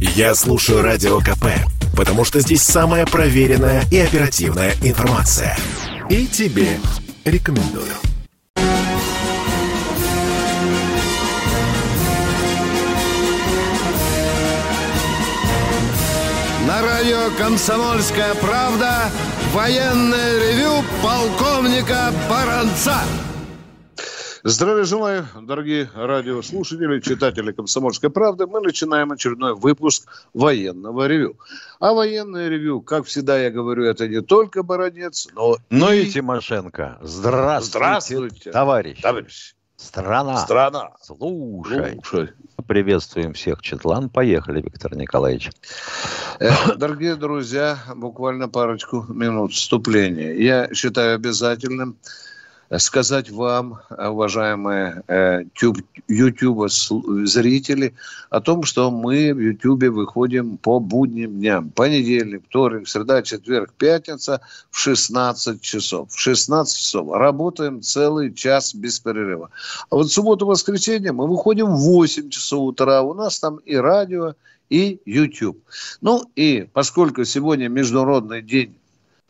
Я слушаю Радио КП, потому что здесь самая проверенная и оперативная информация. И тебе рекомендую. На радио «Комсомольская правда» военное ревю полковника Баранца. Здравия желаю, дорогие радиослушатели, читатели «Комсомольской правды». Мы начинаем очередной выпуск военного ревю. А военное ревю, как всегда я говорю, это не только Баранец, но, но и... и Тимошенко. Здравствуйте, Здравствуйте, товарищ. Товарищ. Страна. Страна. Слушай. Слушай. Приветствуем всех, Четлан. Поехали, Виктор Николаевич. Э, дорогие друзья, буквально парочку минут вступления. Я считаю обязательным сказать вам, уважаемые э, YouTube зрители, о том, что мы в YouTube выходим по будним дням. Понедельник, вторник, среда, четверг, пятница в 16 часов. В 16 часов работаем целый час без перерыва. А вот субботу, воскресенье мы выходим в 8 часов утра. У нас там и радио, и YouTube. Ну и поскольку сегодня Международный день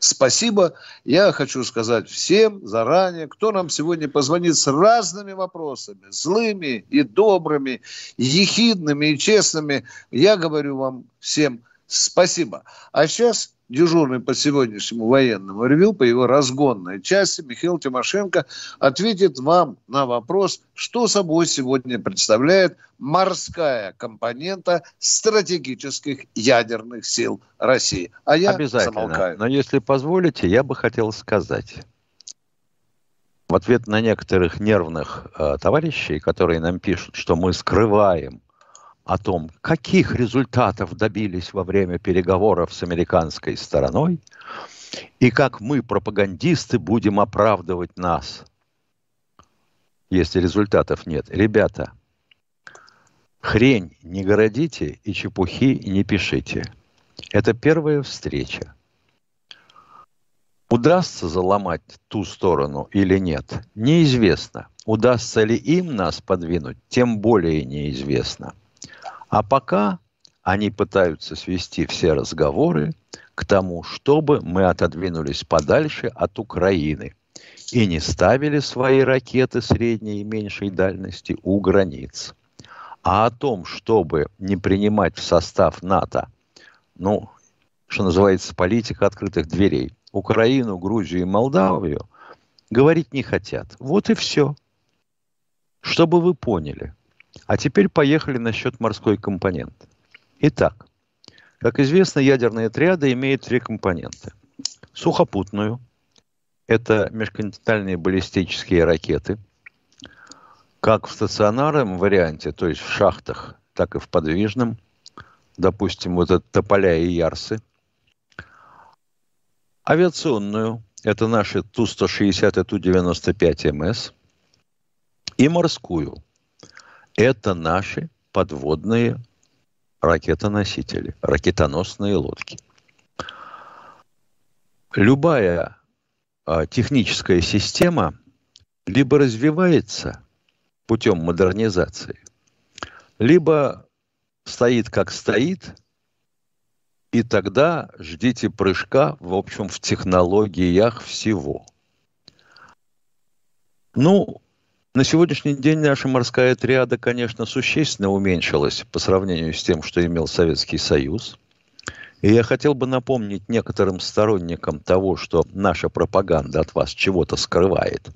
спасибо. Я хочу сказать всем заранее, кто нам сегодня позвонит с разными вопросами, злыми и добрыми, ехидными и честными. Я говорю вам всем спасибо. А сейчас дежурный по сегодняшнему военному ревю, по его разгонной части, Михаил Тимошенко ответит вам на вопрос, что собой сегодня представляет морская компонента стратегических ядерных сил России. А я Обязательно. замолкаю. Но если позволите, я бы хотел сказать. В ответ на некоторых нервных э, товарищей, которые нам пишут, что мы скрываем о том, каких результатов добились во время переговоров с американской стороной, и как мы, пропагандисты, будем оправдывать нас, если результатов нет. Ребята, хрень не городите и чепухи не пишите. Это первая встреча. Удастся заломать ту сторону или нет, неизвестно. Удастся ли им нас подвинуть, тем более неизвестно. А пока они пытаются свести все разговоры к тому, чтобы мы отодвинулись подальше от Украины и не ставили свои ракеты средней и меньшей дальности у границ. А о том, чтобы не принимать в состав НАТО, ну, что называется, политика открытых дверей, Украину, Грузию и Молдавию, говорить не хотят. Вот и все. Чтобы вы поняли – а теперь поехали насчет морской компоненты. Итак, как известно, ядерные триады имеют три компоненты. Сухопутную – это межконтинентальные баллистические ракеты, как в стационарном варианте, то есть в шахтах, так и в подвижном, допустим, вот это Тополя и Ярсы. Авиационную – это наши Ту-160 и Ту-95 МС. И морскую – это наши подводные ракетоносители, ракетоносные лодки. Любая а, техническая система либо развивается путем модернизации, либо стоит как стоит, и тогда ждите прыжка, в общем, в технологиях всего. Ну, на сегодняшний день наша морская триада, конечно, существенно уменьшилась по сравнению с тем, что имел Советский Союз. И я хотел бы напомнить некоторым сторонникам того, что наша пропаганда от вас чего-то скрывает,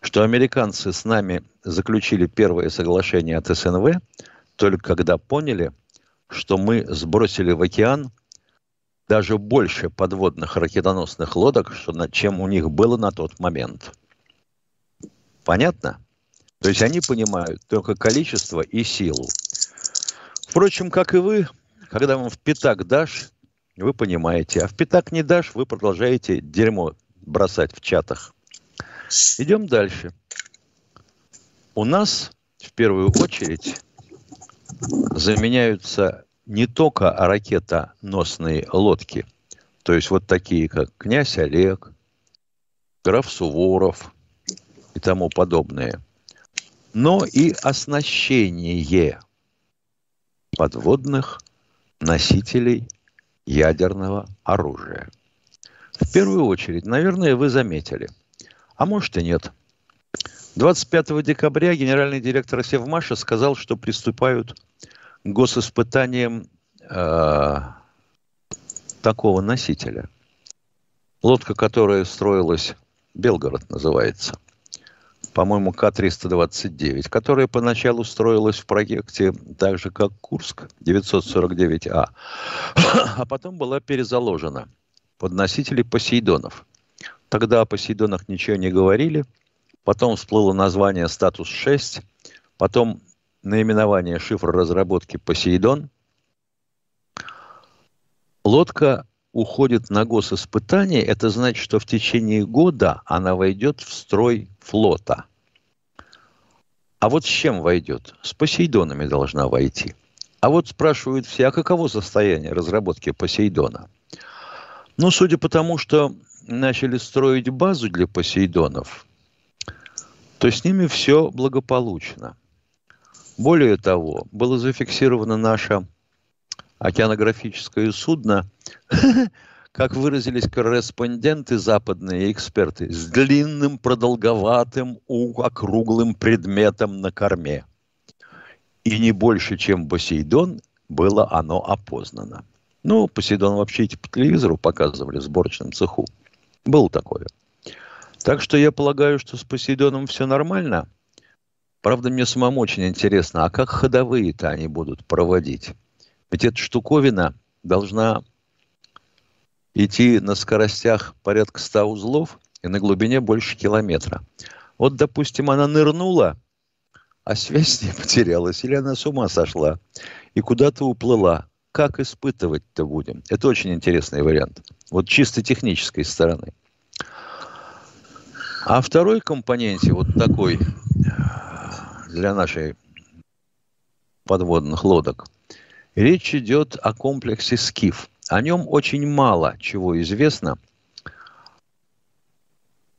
что американцы с нами заключили первое соглашение от СНВ только когда поняли, что мы сбросили в океан даже больше подводных ракетоносных лодок, чем у них было на тот момент – Понятно? То есть они понимают только количество и силу. Впрочем, как и вы, когда вам в пятак дашь, вы понимаете, а в пятак не дашь, вы продолжаете дерьмо бросать в чатах. Идем дальше. У нас в первую очередь заменяются не только ракетоносные лодки, то есть вот такие, как князь Олег, граф Суворов – и тому подобное, но и оснащение подводных носителей ядерного оружия. В первую очередь, наверное, вы заметили, а может и нет. 25 декабря генеральный директор Севмаша сказал, что приступают к госиспытаниям э, такого носителя. Лодка, которая строилась, Белгород называется, по-моему, К-329, которая поначалу строилась в проекте так же, как Курск, 949А, а потом была перезаложена. Под носители Посейдонов. Тогда о Посейдонах ничего не говорили, потом всплыло название «Статус-6», потом наименование шифра разработки «Посейдон», лодка уходит на госиспытание, это значит, что в течение года она войдет в строй флота. А вот с чем войдет? С Посейдонами должна войти. А вот спрашивают все, а каково состояние разработки Посейдона? Ну, судя по тому, что начали строить базу для Посейдонов, то с ними все благополучно. Более того, было зафиксировано наше океанографическое судно, как выразились корреспонденты западные эксперты, с длинным, продолговатым, округлым предметом на корме. И не больше, чем Посейдон, было оно опознано. Ну, Посейдон вообще эти по телевизору показывали в сборочном цеху. Было такое. Так что я полагаю, что с Посейдоном все нормально. Правда, мне самому очень интересно, а как ходовые-то они будут проводить? Ведь эта штуковина должна идти на скоростях порядка 100 узлов и на глубине больше километра. Вот, допустим, она нырнула, а связь с ней потерялась, или она с ума сошла и куда-то уплыла. Как испытывать-то будем? Это очень интересный вариант. Вот чисто технической стороны. А второй компоненте, вот такой для нашей подводных лодок – Речь идет о комплексе «Скиф». О нем очень мало чего известно.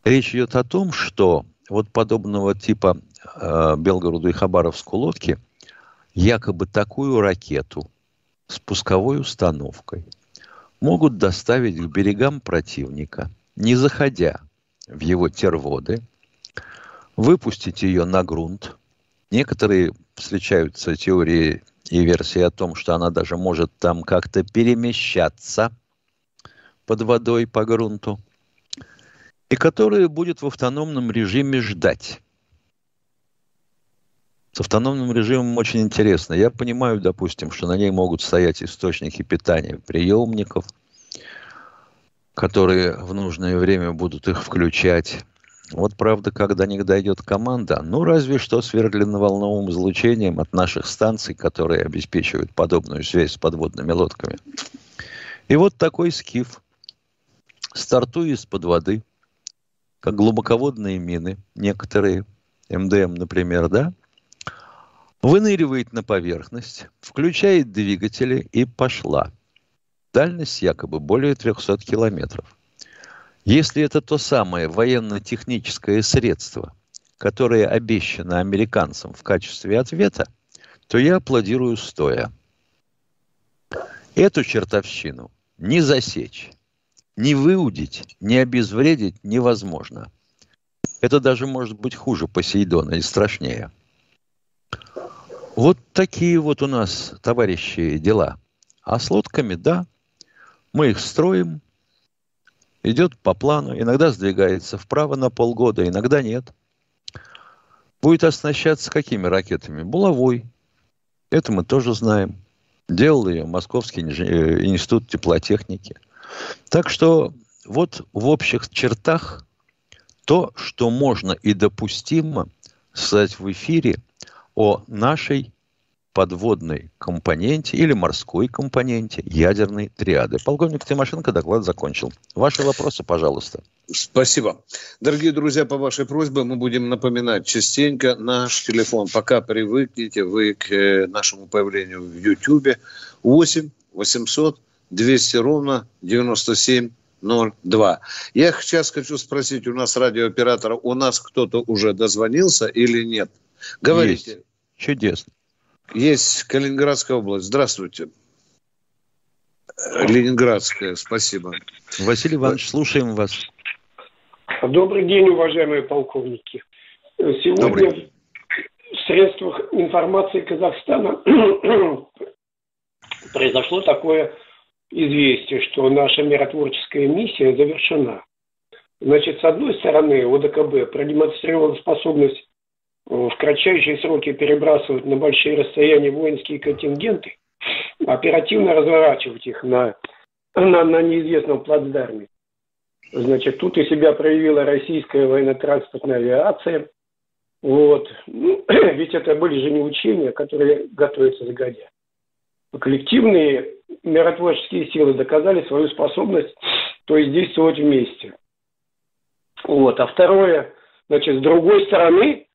Речь идет о том, что вот подобного типа э, Белгороду и Хабаровску лодки якобы такую ракету с пусковой установкой могут доставить к берегам противника, не заходя в его терводы, выпустить ее на грунт. Некоторые встречаются теории и версия о том, что она даже может там как-то перемещаться под водой по грунту, и которая будет в автономном режиме ждать. С автономным режимом очень интересно. Я понимаю, допустим, что на ней могут стоять источники питания приемников, которые в нужное время будут их включать. Вот правда, когда не дойдет команда, ну разве что с волновым излучением от наших станций, которые обеспечивают подобную связь с подводными лодками. И вот такой скиф, стартуя из-под воды, как глубоководные мины, некоторые, МДМ, например, да, выныривает на поверхность, включает двигатели и пошла. Дальность якобы более 300 километров. Если это то самое военно-техническое средство, которое обещано американцам в качестве ответа, то я аплодирую стоя. Эту чертовщину не засечь, не выудить, не обезвредить невозможно. Это даже может быть хуже Посейдона и страшнее. Вот такие вот у нас, товарищи, дела. А с лодками, да, мы их строим, идет по плану, иногда сдвигается вправо на полгода, иногда нет. Будет оснащаться какими ракетами? Булавой. Это мы тоже знаем. Делал ее Московский э, институт теплотехники. Так что вот в общих чертах то, что можно и допустимо сказать в эфире о нашей подводной компоненте или морской компоненте ядерной триады. Полковник Тимошенко доклад закончил. Ваши вопросы, пожалуйста. Спасибо. Дорогие друзья, по вашей просьбе мы будем напоминать частенько наш телефон. Пока привыкнете вы к э, нашему появлению в YouTube. 8 800 200 ровно 97 02. Я сейчас хочу спросить у нас радиооператора, у нас кто-то уже дозвонился или нет? Говорите. Есть. Чудесно. Есть Калининградская область. Здравствуйте. Ленинградская, спасибо. Василий Иванович, слушаем вас. Добрый день, уважаемые полковники. Сегодня Добрый. в средствах информации Казахстана произошло такое известие, что наша миротворческая миссия завершена. Значит, с одной стороны, ОДКБ продемонстрировала способность в кратчайшие сроки перебрасывать на большие расстояния воинские контингенты, оперативно разворачивать их на, на, на неизвестном плацдарме. Значит, тут и себя проявила российская военно-транспортная авиация. Вот. Ну, ведь это были же не учения, которые готовятся загодя. Коллективные миротворческие силы доказали свою способность, то есть действовать вместе. Вот. А второе, значит, с другой стороны,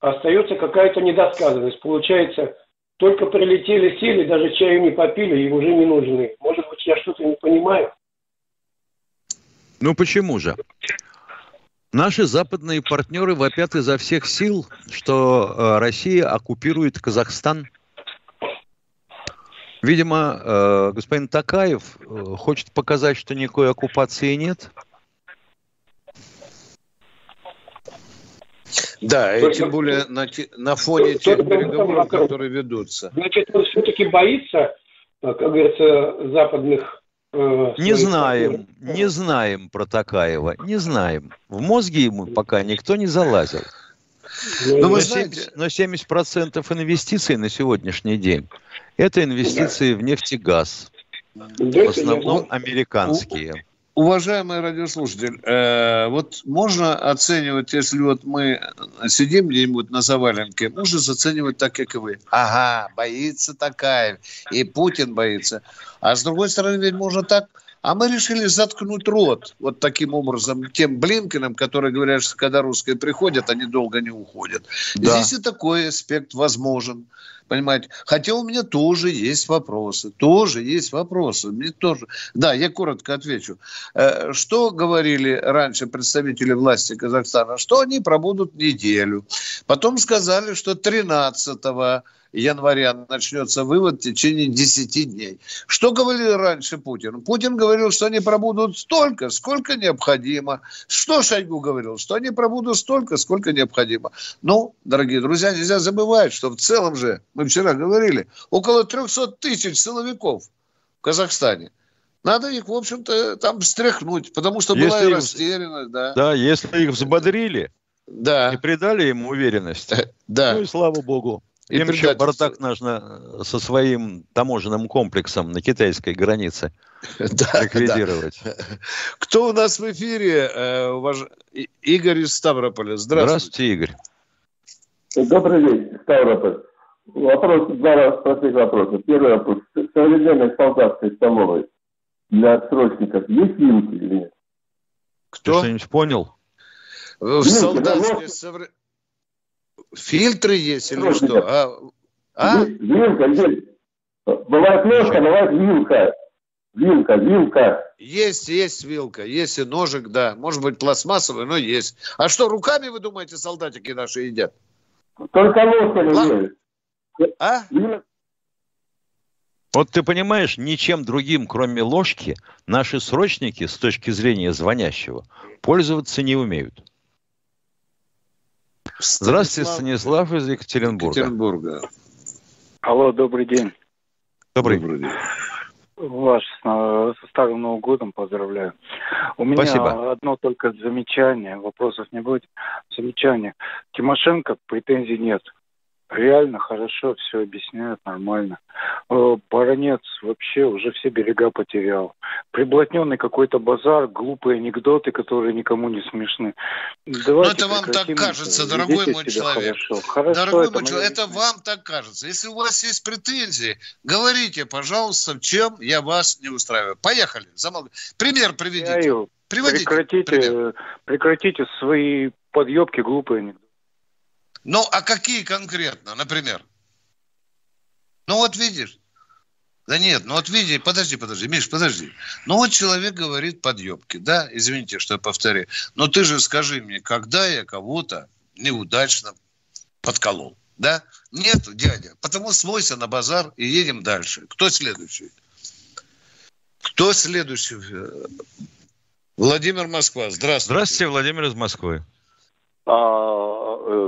остается какая-то недосказанность. Получается, только прилетели, сели, даже чаю не попили и уже не нужны. Может быть, я что-то не понимаю? Ну почему же? Наши западные партнеры вопят изо всех сил, что э, Россия оккупирует Казахстан. Видимо, э, господин Такаев э, хочет показать, что никакой оккупации нет. Да, и тем более на, на фоне тех переговоров, которые ведутся. Значит, он все-таки боится, как говорится, западных Э, не знаем, не знаем про Такаева, не знаем. В мозге ему пока никто не залазил. Ну, но, но, 70, но 70% инвестиций на сегодняшний день – это инвестиции в нефть и газ. В основном американские уважаемый радиослушатель, э, вот можно оценивать, если вот мы сидим где-нибудь на заваленке, можно оценивать так, как и вы. Ага, боится такая, и Путин боится. А с другой стороны, ведь можно так, а мы решили заткнуть рот вот таким образом тем Блинкиным, которые говорят, что когда русские приходят, они долго не уходят. Да. Здесь и такой аспект возможен понимаете. Хотя у меня тоже есть вопросы, тоже есть вопросы. Мне тоже. Да, я коротко отвечу. Э, что говорили раньше представители власти Казахстана? Что они пробудут неделю. Потом сказали, что 13 января начнется вывод в течение 10 дней. Что говорил раньше Путин? Путин говорил, что они пробудут столько, сколько необходимо. Что Шойгу говорил? Что они пробудут столько, сколько необходимо. Ну, дорогие друзья, нельзя забывать, что в целом же, мы вчера говорили, около 300 тысяч силовиков в Казахстане. Надо их, в общем-то, там встряхнуть, потому что если была и растерянность. Да. да, если их взбодрили да. и придали им уверенность, да. ну и слава богу. И Им еще бардак нужно э, со своим таможенным комплексом на китайской границе да, ликвидировать. Да. Кто у нас в эфире? Э, ваш... Игорь из Ставрополя. Здравствуйте. Здравствуйте, Игорь. Добрый день, Ставрополь. Вопрос, два простых вопроса. Первый вопрос. В современной солдатской столовой для срочников есть вилки или нет? Кто? Ты что-нибудь понял? В солдатской современной Фильтры есть или что? А? а? Вилка, есть. Бывает ложка, бывает вилка. Вилка, вилка. Есть, есть вилка, есть и ножик, да. Может быть, пластмассовый, но есть. А что, руками, вы думаете, солдатики наши едят? Только ложками Ла... А? Вот ты понимаешь, ничем другим, кроме ложки, наши срочники, с точки зрения звонящего, пользоваться не умеют. Здравствуйте, Станислав из Екатеринбурга. Екатеринбурга. Алло, добрый день. Добрый, добрый день. Вас со Старым Новым годом поздравляю. У меня Спасибо. одно только замечание, вопросов не будет. Замечание. Тимошенко претензий нет реально хорошо все объясняют, нормально. Э, баронец вообще уже все берега потерял. Приблотненный какой-то базар, глупые анекдоты, которые никому не смешны. Давайте Но это вам так кажется, дорогой мой человек. Хорошо. Хорошо, дорогой это мой человек, это вам так кажется. Если у вас есть претензии, говорите, пожалуйста, чем я вас не устраиваю. Поехали. Замол... Пример приведите. Приводите. Прекратите, пример. прекратите свои подъебки глупые анекдоты. Ну, а какие конкретно, например? Ну, вот видишь. Да нет, ну вот види, подожди, подожди, Миш, подожди. Ну вот человек говорит подъебки, да, извините, что я повторяю. Но ты же скажи мне, когда я кого-то неудачно подколол, да? Нет, дядя, потому смойся на базар и едем дальше. Кто следующий? Кто следующий? Владимир Москва. Здравствуйте. Здравствуйте, Владимир из Москвы. А,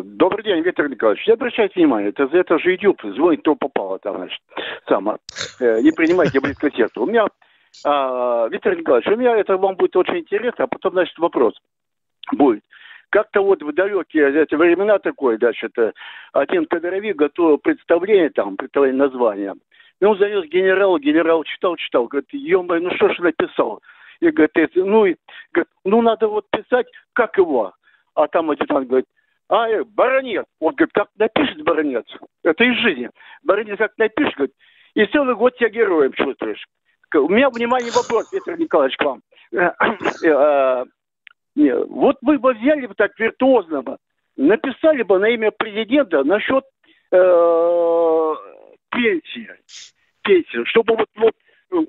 добрый день, Виктор Николаевич. Не обращайте внимания, это, это же YouTube, звонит, кто попало там, значит, сама. Э, не принимайте близко к сердцу. У меня, а, Виктор Николаевич, у меня это вам будет очень интересно, а потом, значит, вопрос будет. Как-то вот в далекие эти времена такое, значит, один кадровик готовил представление, там, представление названия. И он занес генералу, генерал читал, читал, говорит, ё ну что ж написал? И говорит, ну, и, говорит, ну надо вот писать, как его. А там адъютант говорит, а, э, баронет. Он говорит, как напишет баронет? Это из жизни. Баронет как напишет, говорит, и целый год тебя героем чувствуешь. У меня, внимание, вопрос, Петр Николаевич, к вам. Э, э, вот вы бы взяли бы так виртуозно бы, написали бы на имя президента насчет пенсии. Пенсии. Чтобы вот, вот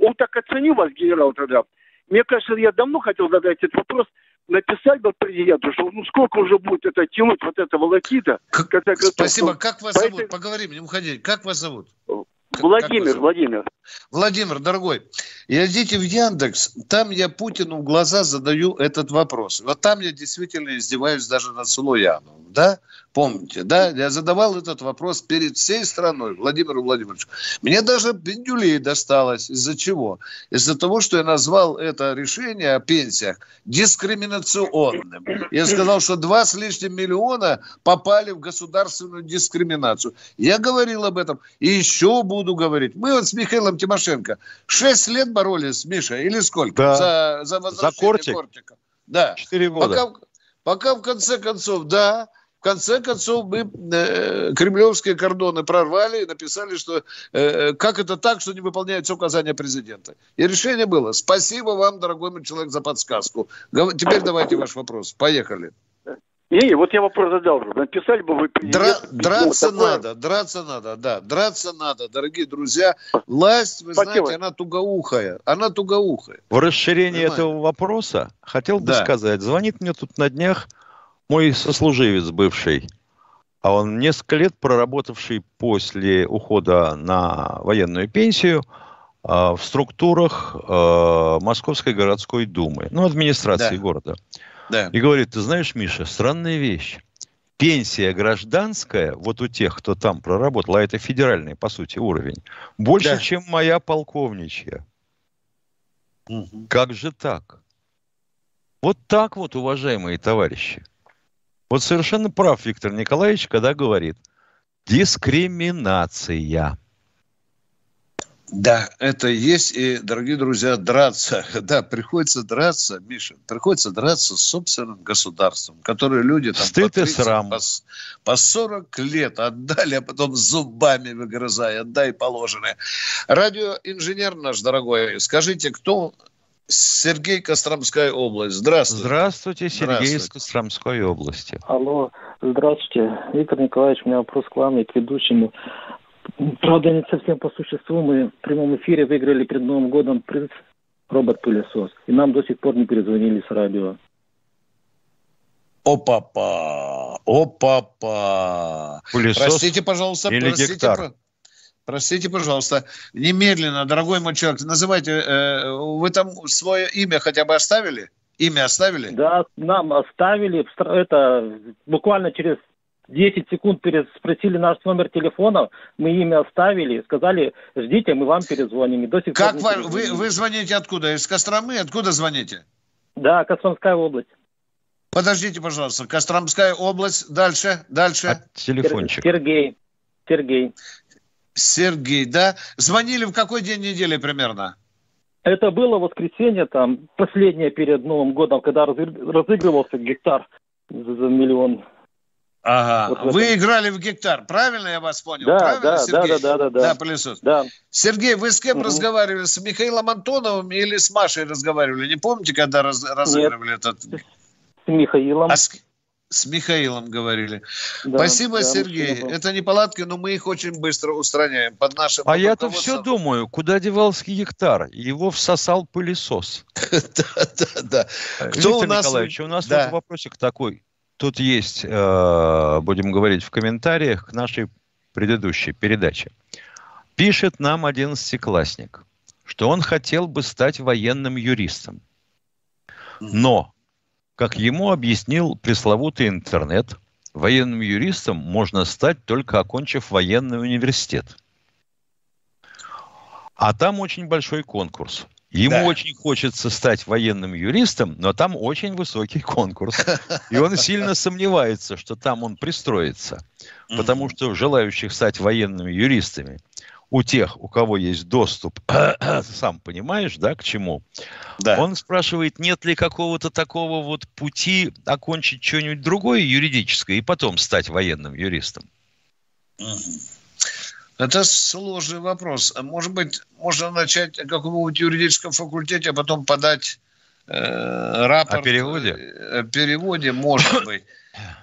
он так оценил вас, генерал, тогда. Мне кажется, я давно хотел задать этот вопрос, написать бы президенту, что ну сколько уже будет это тянуть, вот это волокита. Как, спасибо. Как вас Поэтому... зовут? Поговорим, не уходи. Как вас зовут? Владимир, Владимир. Владимир, дорогой, идите в Яндекс, там я Путину в глаза задаю этот вопрос. Вот там я действительно издеваюсь даже над Сулуяновым, да? Помните, да? Я задавал этот вопрос перед всей страной, Владимиру Владимировичу. Мне даже пендюлей досталось. Из-за чего? Из-за того, что я назвал это решение о пенсиях дискриминационным. Я сказал, что два с лишним миллиона попали в государственную дискриминацию. Я говорил об этом и еще буду говорить. Мы вот с Михаилом Тимошенко шесть лет боролись с Мишей или сколько? Да. За, за возвращение за кортик. кортика. Да. Четыре года. Пока, пока в конце концов, да, конце концов мы э, кремлевские кордоны прорвали и написали, что э, как это так, что не выполняются указания президента. И решение было. Спасибо вам, дорогой мой человек, за подсказку. Теперь давайте ваш вопрос. Поехали. Не, вот я вопрос задал. Написали бы вы... Дра- драться такое... надо, драться надо, да. Драться надо, дорогие друзья. Власть, вы Спасибо. знаете, она тугоухая. Она тугоухая. В расширении Понимаете? этого вопроса хотел бы да. сказать. Звонит мне тут на днях мой сослуживец бывший, а он несколько лет проработавший после ухода на военную пенсию а, в структурах а, Московской городской думы, ну, администрации да. города. Да. И говорит, ты знаешь, Миша, странная вещь. Пенсия гражданская, вот у тех, кто там проработал, а это федеральный, по сути, уровень, больше, да. чем моя полковничья. Угу. Как же так? Вот так вот, уважаемые товарищи. Вот совершенно прав Виктор Николаевич, когда говорит дискриминация. Да, это есть, и, дорогие друзья, драться. Да, приходится драться, Миша, приходится драться с собственным государством, которое люди там Стыд по, 30, и срам. По, по 40 лет отдали, а потом зубами выгрызая, отдай положенное. Радиоинженер наш дорогой, скажите, кто Сергей Костромская область. Здравствуйте. Здравствуйте, Сергей здравствуйте. из Костромской области. Алло, здравствуйте. Виктор Николаевич, у меня вопрос к вам и к ведущему. Правда, не совсем по существу. Мы в прямом эфире выиграли перед Новым годом приз робот-пылесос. И нам до сих пор не перезвонили с радио. О, папа! О, папа! Пылесос простите, пожалуйста, или простите, гектар? Простите, пожалуйста, немедленно, дорогой мой человек, называйте, э, вы там свое имя хотя бы оставили? Имя оставили? Да, нам оставили. Это буквально через 10 секунд перед, спросили наш номер телефона, мы имя оставили, сказали, ждите, мы вам перезвоним. И до сих как пор вы, вы звоните откуда? Из Костромы? Откуда звоните? Да, Костромская область. Подождите, пожалуйста. Костромская область. Дальше, дальше. А телефончик. Сергей. Сергей. Сергей, да? Звонили в какой день недели примерно? Это было воскресенье, там, последнее перед Новым годом, когда разыгрывался гектар за миллион. Ага. Вот вы играли в гектар, правильно я вас понял? Да, правильно, да, Сергей? да, да, да, да. Да, пылесос. Да. Сергей, вы с кем угу. разговаривали? С Михаилом Антоновым или с Машей разговаривали? Не помните, когда раз, разыгрывали Нет. этот? С Михаилом. А с, с Михаилом говорили. Да, Спасибо, да, Сергей. Это не палатки, но мы их очень быстро устраняем под нашим. А я-то все думаю, куда девался гектар? Его всосал пылесос. Да, да, да. Кто у нас? Николаевич, у нас вот вопросик такой. Тут есть, э, будем говорить в комментариях к нашей предыдущей передаче. Пишет нам одиннадцатиклассник, что он хотел бы стать военным юристом. Но, как ему объяснил пресловутый интернет, военным юристом можно стать только окончив военный университет. А там очень большой конкурс. Ему да. очень хочется стать военным юристом, но там очень высокий конкурс. И он сильно сомневается, что там он пристроится. Потому что желающих стать военными юристами у тех, у кого есть доступ, сам понимаешь, да, к чему, да. он спрашивает, нет ли какого-то такого вот пути окончить что-нибудь другое юридическое и потом стать военным юристом. Это сложный вопрос. А может быть, можно начать на каком-нибудь юридическом факультете, а потом подать рапорт. О переводе? Э, о переводе, может быть.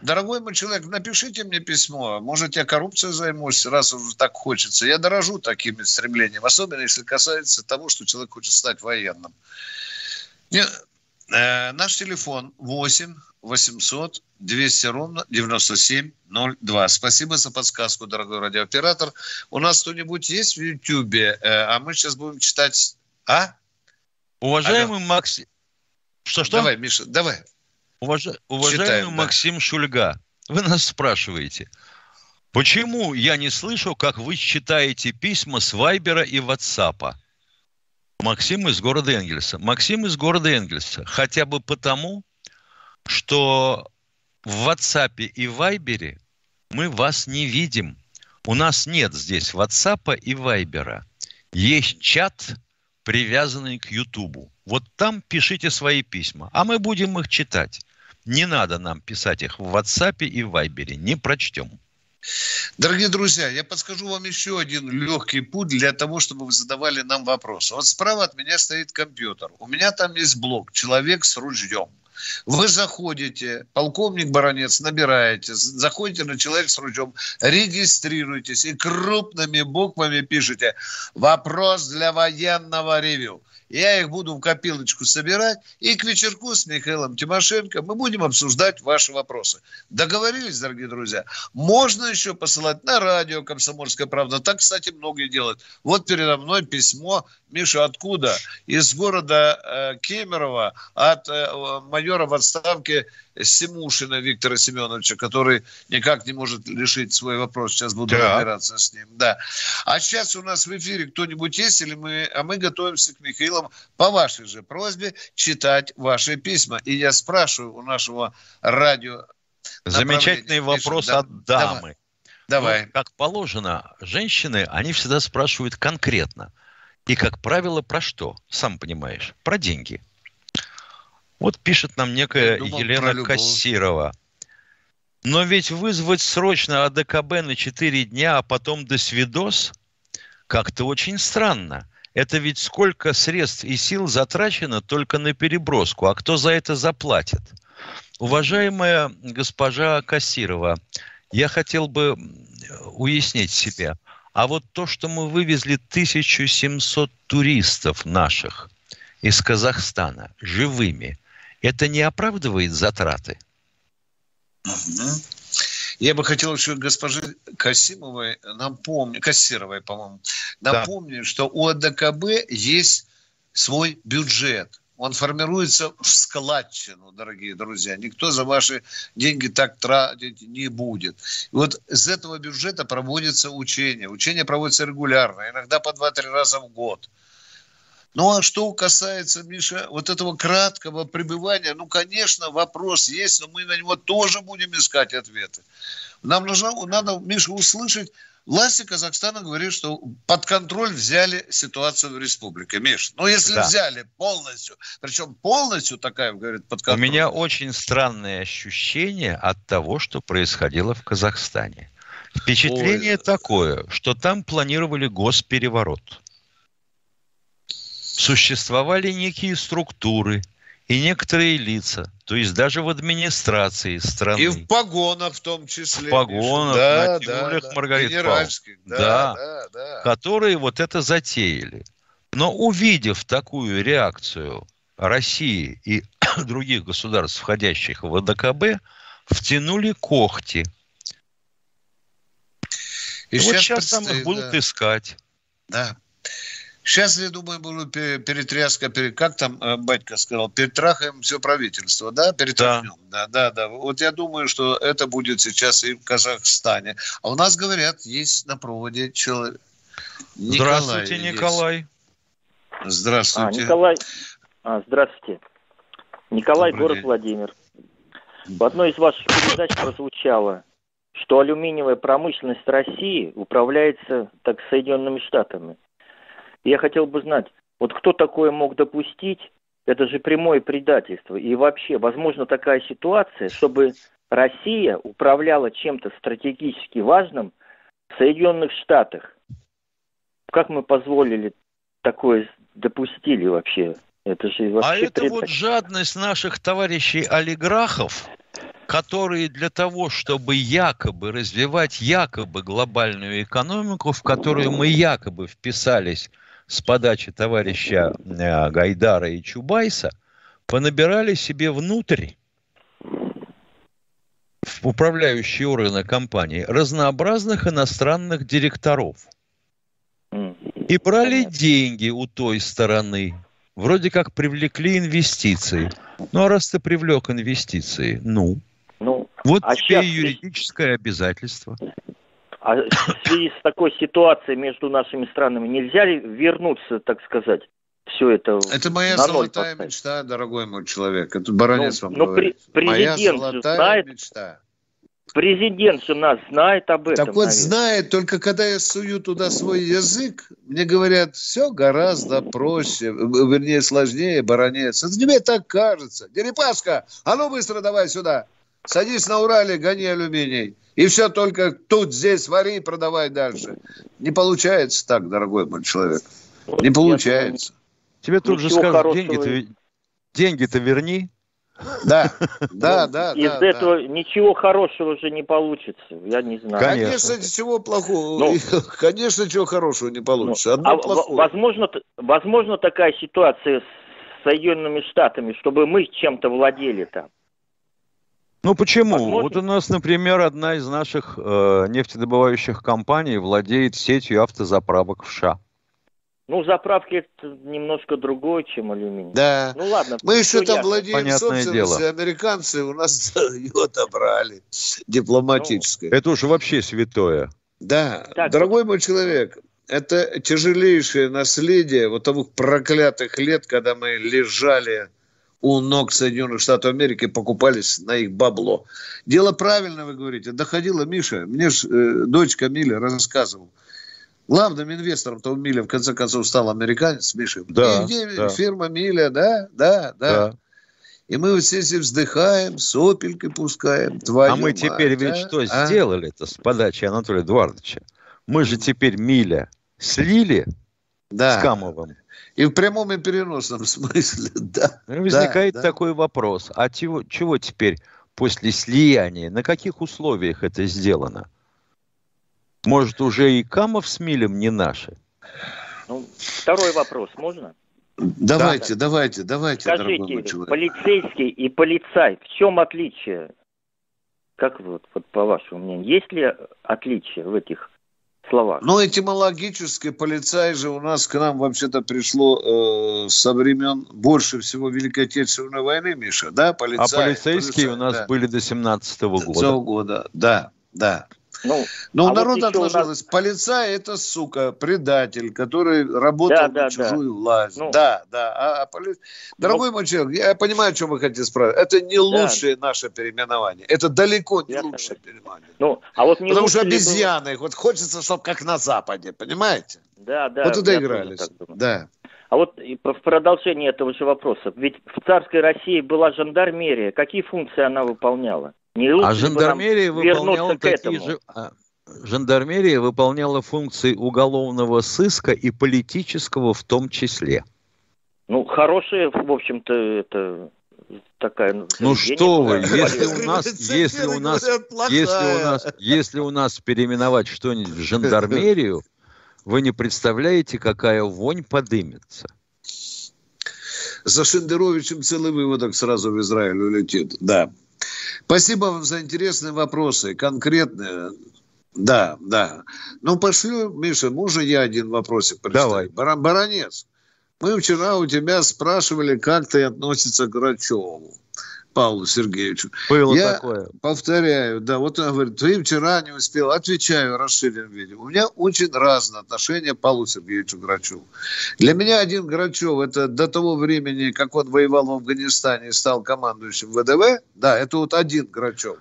Дорогой мой человек, напишите мне письмо. Может, я коррупцией займусь, раз уже так хочется. Я дорожу такими стремлениями, особенно если касается того, что человек хочет стать военным. Не, э, наш телефон 8 800 200 ровно 9702. Спасибо за подсказку, дорогой радиооператор. У нас кто-нибудь есть в Ютьюбе? Э, а мы сейчас будем читать... А? Уважаемый Максим... Что-что? Давай, Миша, давай. Уваж... Уважаемый Читаем, Максим да. Шульга, вы нас спрашиваете, почему я не слышу, как вы читаете письма с Вайбера и Ватсапа? Максим из города Энгельса. Максим из города Энгельса. Хотя бы потому, что в WhatsApp и Вайбере мы вас не видим. У нас нет здесь WhatsApp и Вайбера. Есть чат, привязанный к Ютубу. Вот там пишите свои письма, а мы будем их читать. Не надо нам писать их в WhatsApp и Viber. Не прочтем. Дорогие друзья, я подскажу вам еще один легкий путь для того, чтобы вы задавали нам вопросы. Вот справа от меня стоит компьютер. У меня там есть блок «Человек с ружьем». Вы заходите, полковник Баранец, набираете, заходите на человек с ружьем, регистрируйтесь и крупными буквами пишете «Вопрос для военного ревю». Я их буду в копилочку собирать. И к вечерку с Михаилом Тимошенко мы будем обсуждать ваши вопросы. Договорились, дорогие друзья? Можно еще посылать на радио «Комсомольская правда». Так, кстати, многие делают. Вот передо мной письмо. Миша, откуда? Из города э, Кемерово от э, майора в отставке Симушина Виктора Семеновича, который никак не может решить свой вопрос. Сейчас буду да. разбираться с ним. Да. А сейчас у нас в эфире кто-нибудь есть, или мы, а мы готовимся к Михаилу по вашей же просьбе читать ваши письма. И я спрашиваю у нашего радио... Замечательный вопрос Миша, от дамы. Давай. Ну, как положено, женщины, они всегда спрашивают конкретно. И, как правило, про что? Сам понимаешь, про деньги. Вот пишет нам некая думал, Елена Кассирова. Но ведь вызвать срочно АДКБ на 4 дня, а потом до свидос, как-то очень странно. Это ведь сколько средств и сил затрачено только на переброску, а кто за это заплатит? Уважаемая госпожа Кассирова, я хотел бы уяснить себе, а вот то, что мы вывезли 1700 туристов наших из Казахстана живыми – это не оправдывает затраты? Я бы хотел еще госпоже Касимовой напомнить, Кассировой, по-моему, напомнить, да. что у АДКБ есть свой бюджет. Он формируется в складчину, дорогие друзья. Никто за ваши деньги так тратить не будет. И вот из этого бюджета проводится учение. Учение проводится регулярно, иногда по 2-3 раза в год. Ну, а что касается, Миша, вот этого краткого пребывания, ну, конечно, вопрос есть, но мы на него тоже будем искать ответы. Нам нужно, надо, Миша, услышать, власти Казахстана говорят, что под контроль взяли ситуацию в республике. Миш, ну, если да. взяли полностью, причем полностью такая, говорит, под контроль. У меня очень странное ощущение от того, что происходило в Казахстане. Впечатление Ой. такое, что там планировали госпереворот существовали некие структуры и некоторые лица, то есть даже в администрации страны. И в погонах в том числе. В погонах, да, на тюлях да, Маргарит Генеральских, да, да, да, да. Которые вот это затеяли. Но увидев такую реакцию России и других государств, входящих в ВДКБ, втянули когти. И, вот сейчас там их будут да. искать. Да. Сейчас, я думаю, будет перетряска, как там э, батька сказал, перетрахаем все правительство, да, перетряхнем. Да. да, да, да. Вот я думаю, что это будет сейчас и в Казахстане. А у нас, говорят, есть на проводе человек. Здравствуйте, Николай. Здравствуйте. А, Николай. А, здравствуйте. Николай, Добрый город день. Владимир. В одной из ваших передач прозвучало, что алюминиевая промышленность России управляется так Соединенными Штатами. Я хотел бы знать, вот кто такое мог допустить? Это же прямое предательство. И вообще, возможно такая ситуация, чтобы Россия управляла чем-то стратегически важным в Соединенных Штатах. Как мы позволили такое допустили вообще? Это же вообще а это вот жадность наших товарищей олигархов, которые для того, чтобы якобы развивать якобы глобальную экономику, в которую мы якобы вписались с подачи товарища э, Гайдара и Чубайса, понабирали себе внутрь в управляющие органы компании разнообразных иностранных директоров. И брали деньги у той стороны. Вроде как привлекли инвестиции. Ну а раз ты привлек инвестиции, ну, ну вот а тебе юридическое обязательство. А в связи с такой ситуацией между нашими странами нельзя ли вернуться, так сказать, все это Это моя золотая поставить? мечта, дорогой мой человек. Это баронец ну, вам но говорит. При, моя золотая знает, мечта. Президент же нас знает об этом. Так вот, наверное. знает, только когда я сую туда свой язык, мне говорят, все гораздо проще, вернее, сложнее, баронец. Это тебе так кажется. Дерипаска, а ну быстро давай сюда. Садись на Урале, гони алюминий. И все только тут, здесь вари продавай дальше. Не получается так, дорогой мой человек. Не получается. Тебе тут же скажут, деньги-то, деньги-то верни. Да, да, да. Из да, этого да. ничего хорошего же не получится, я не знаю. Конечно, Конечно чего плохого, ну, конечно, чего хорошего не получится. Ну, а возможно, возможно такая ситуация с Соединенными Штатами, чтобы мы чем-то владели там. Ну почему? Возможно. Вот у нас, например, одна из наших э, нефтедобывающих компаний владеет сетью автозаправок в США. Ну, заправки это немножко другое, чем алюминий. Да. Ну ладно. Мы еще там владеем Понятное дело. американцы у нас ее отобрали. Дипломатическое. Ну, это уж вообще святое. Да. Так, Дорогой мой человек, это тяжелейшее наследие вот того проклятых лет, когда мы лежали у ног Соединенных Штатов Америки покупались на их бабло. Дело правильно, вы говорите. Доходила Миша, мне ж э, дочка Миля рассказывал. Главным инвестором-то у Миля в конце концов стал американец Миша. Да, где да. фирма Миля, да, да, да. да. И мы вот все вздыхаем, сопелькой пускаем. Твою а мы мать, теперь ведь а? что а? сделали-то с подачи Анатолия Эдуардовича? Мы же теперь Миля слили да. с Камовым. И в прямом и переносном смысле, да. Ну, возникает да, такой да. вопрос. А чего, чего теперь после слияния? На каких условиях это сделано? Может, уже и Камов с Милем не наши? Ну, второй вопрос, можно? Давайте, да, давайте, давайте, Скажите, полицейский и полицай, в чем отличие? Как вот, вот по вашему мнению, есть ли отличие в этих словах. Ну, этимологически полицай же у нас к нам вообще-то пришло э, со времен больше всего Великой Отечественной войны, Миша, да? Полицай, а полицейские полицай, у нас да. были до 17 -го года. года, да, да. Ну, Но а у народа вот отложилось. Нас... Полицай это сука, предатель, который работал да, да, на чужую да. власть. Ну, да, да. А, а поли... Дорогой ну, мой человек, я понимаю, о чем вы хотите спросить. Это не лучшее да. наше переименование. Это далеко не я лучшее переименование. Ну, а вот не Потому что обезьяны, было... вот хочется, чтобы как на Западе, понимаете? Да, да. Вот туда игрались. Да. А вот в продолжение этого же вопроса. Ведь в царской России была жандармерия. Какие функции она выполняла? Не а жандармерия выполняла такие же... А, жандармерия выполняла функции уголовного сыска и политического в том числе. Ну, хорошая, в общем-то, это такая... Ну что вы, если у нас, если у нас, если у нас, если у нас переименовать что-нибудь в жандармерию, вы не представляете, какая вонь подымется. За Шендеровичем целый выводок сразу в Израиль улетит, да. Спасибо вам за интересные вопросы, конкретные. Да, да. Ну, пошли, Миша, можно я один вопросик представить? Давай. Баранец, мы вчера у тебя спрашивали, как ты относишься к Грачеву. Павлу Сергеевичу. Было я такое. повторяю, да, вот он говорит, ты вчера не успел. Отвечаю расширенном виде. У меня очень разное отношение к Павлу Сергеевичу Грачеву. Для меня один Грачев, это до того времени, как он воевал в Афганистане и стал командующим ВДВ, да, это вот один Грачев.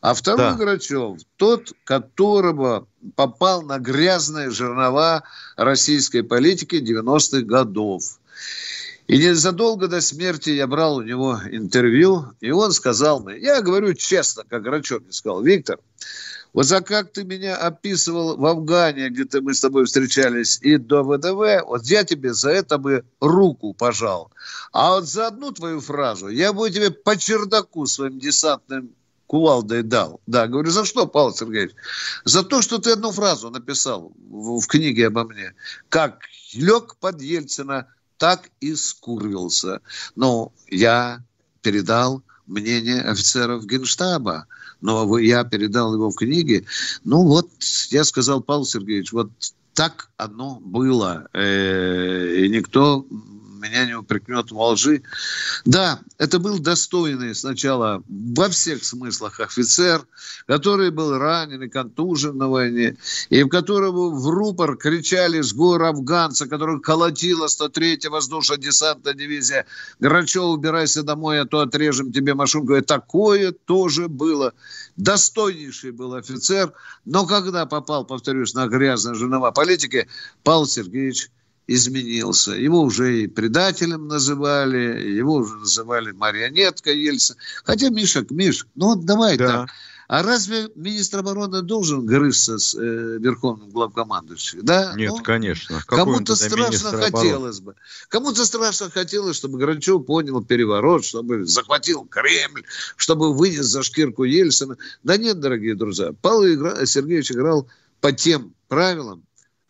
А второй да. Грачев, тот, которого попал на грязные жернова российской политики 90-х годов. И незадолго до смерти я брал у него интервью, и он сказал мне, я говорю честно, как Грачев мне сказал, Виктор, вот за как ты меня описывал в Афгане, где-то мы с тобой встречались, и до ВДВ, вот я тебе за это бы руку пожал. А вот за одну твою фразу я бы тебе по чердаку своим десантным кувалдой дал. Да, говорю, за что, Павел Сергеевич? За то, что ты одну фразу написал в, в книге обо мне. Как лег под Ельцина, так и скурвился. Но я передал мнение офицеров Генштаба, но я передал его в книге. Ну вот, я сказал, Павел Сергеевич, вот так оно было. Э, и никто меня не упрекнет во лжи. Да, это был достойный сначала во всех смыслах офицер, который был ранен и контужен на войне, и в которого в рупор кричали с гор афганца, который колотила 103-я воздушно-десантная дивизия, Грачев, убирайся домой, а то отрежем тебе машинку. И такое тоже было. Достойнейший был офицер, но когда попал, повторюсь, на грязные женова политики, Павел Сергеевич изменился. Его уже и предателем называли, его уже называли марионеткой Ельца. Хотя, Миша, Миш, ну вот давай да. так. А разве министр обороны должен грызться с э, верховным главкомандующим? Да? Нет, ну, конечно. Кому-то страшно хотелось бы. Кому-то страшно хотелось, чтобы Гранчев понял переворот, чтобы захватил Кремль, чтобы вынес за шкирку Ельцина. Да нет, дорогие друзья. Павел Сергеевич играл по тем правилам,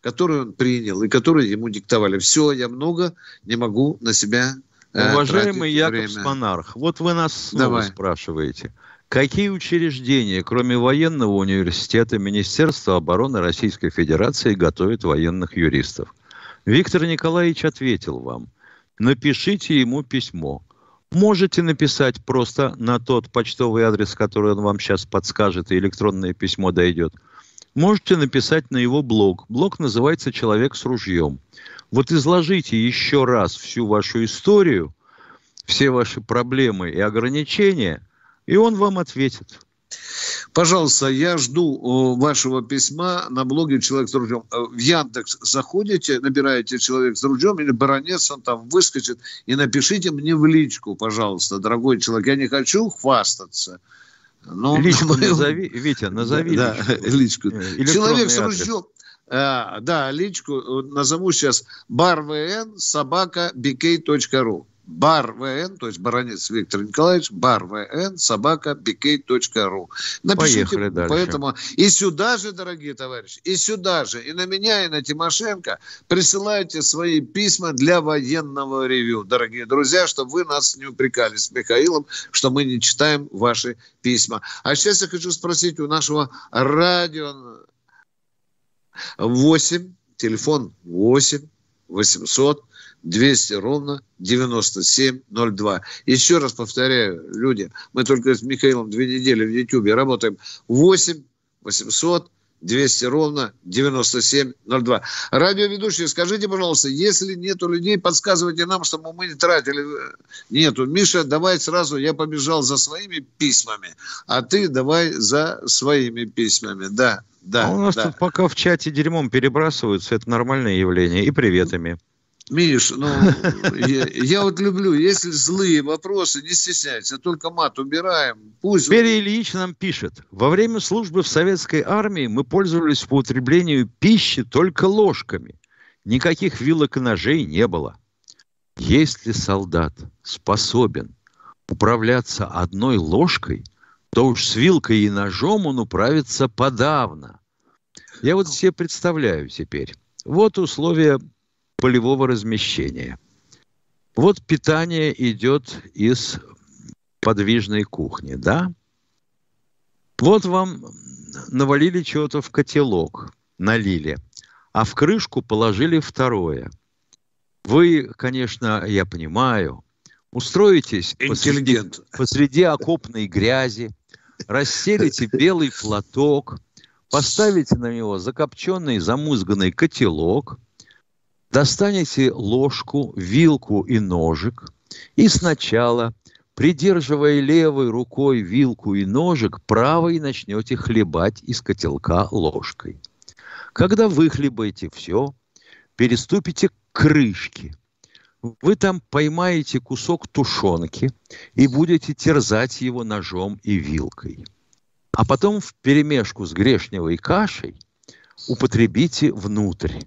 которые он принял и которые ему диктовали. Все, я много не могу на себя э, Уважаемый Яков Монарх, вот вы нас снова Давай. спрашиваете. Какие учреждения, кроме военного университета Министерства обороны Российской Федерации, готовят военных юристов? Виктор Николаевич ответил вам. Напишите ему письмо. Можете написать просто на тот почтовый адрес, который он вам сейчас подскажет, и электронное письмо дойдет – можете написать на его блог. Блог называется «Человек с ружьем». Вот изложите еще раз всю вашу историю, все ваши проблемы и ограничения, и он вам ответит. Пожалуйста, я жду вашего письма на блоге «Человек с ружьем». Э, в Яндекс заходите, набираете «Человек с ружьем» или «Баронец», он там выскочит, и напишите мне в личку, пожалуйста, дорогой человек. Я не хочу хвастаться – ну, личку мы... назови, Витя, назови да, личку. личку. Человек с ружьем. А, да, личку назову сейчас barvn собака bk.ru бар ВН, то есть баронец Виктор Николаевич, бар ВН, собака, бикей.ру. Напишите, Поехали дальше. поэтому и сюда же, дорогие товарищи, и сюда же, и на меня, и на Тимошенко присылайте свои письма для военного ревю, дорогие друзья, чтобы вы нас не упрекали с Михаилом, что мы не читаем ваши письма. А сейчас я хочу спросить у нашего радио 8, телефон 8 800 200 ровно 9702. Еще раз повторяю, люди, мы только с Михаилом две недели в Ютьюбе работаем. 8 800 200 ровно 9702. Радиоведущие, скажите, пожалуйста, если нету людей, подсказывайте нам, чтобы мы не тратили. Нету. Миша, давай сразу, я побежал за своими письмами, а ты давай за своими письмами. Да, да. А у нас да. тут пока в чате дерьмом перебрасываются, это нормальное явление. И приветами. Миш, ну, я, я вот люблю, если злые вопросы, не стесняйся, только мат убираем. Пусть... Берия Ильич нам пишет. Во время службы в советской армии мы пользовались по употреблению пищи только ложками. Никаких вилок и ножей не было. Если солдат способен управляться одной ложкой, то уж с вилкой и ножом он управится подавно. Я вот себе представляю теперь. Вот условия полевого размещения. Вот питание идет из подвижной кухни, да? Вот вам навалили чего-то в котелок, налили, а в крышку положили второе. Вы, конечно, я понимаю, устроитесь посреди, посреди окопной грязи, расселите белый платок, поставите на него закопченный, замузганный котелок, достанете ложку, вилку и ножик и сначала, придерживая левой рукой вилку и ножик, правой начнете хлебать из котелка ложкой. Когда вы хлебаете все, переступите к крышке. Вы там поймаете кусок тушенки и будете терзать его ножом и вилкой. А потом в перемешку с грешневой кашей употребите внутрь.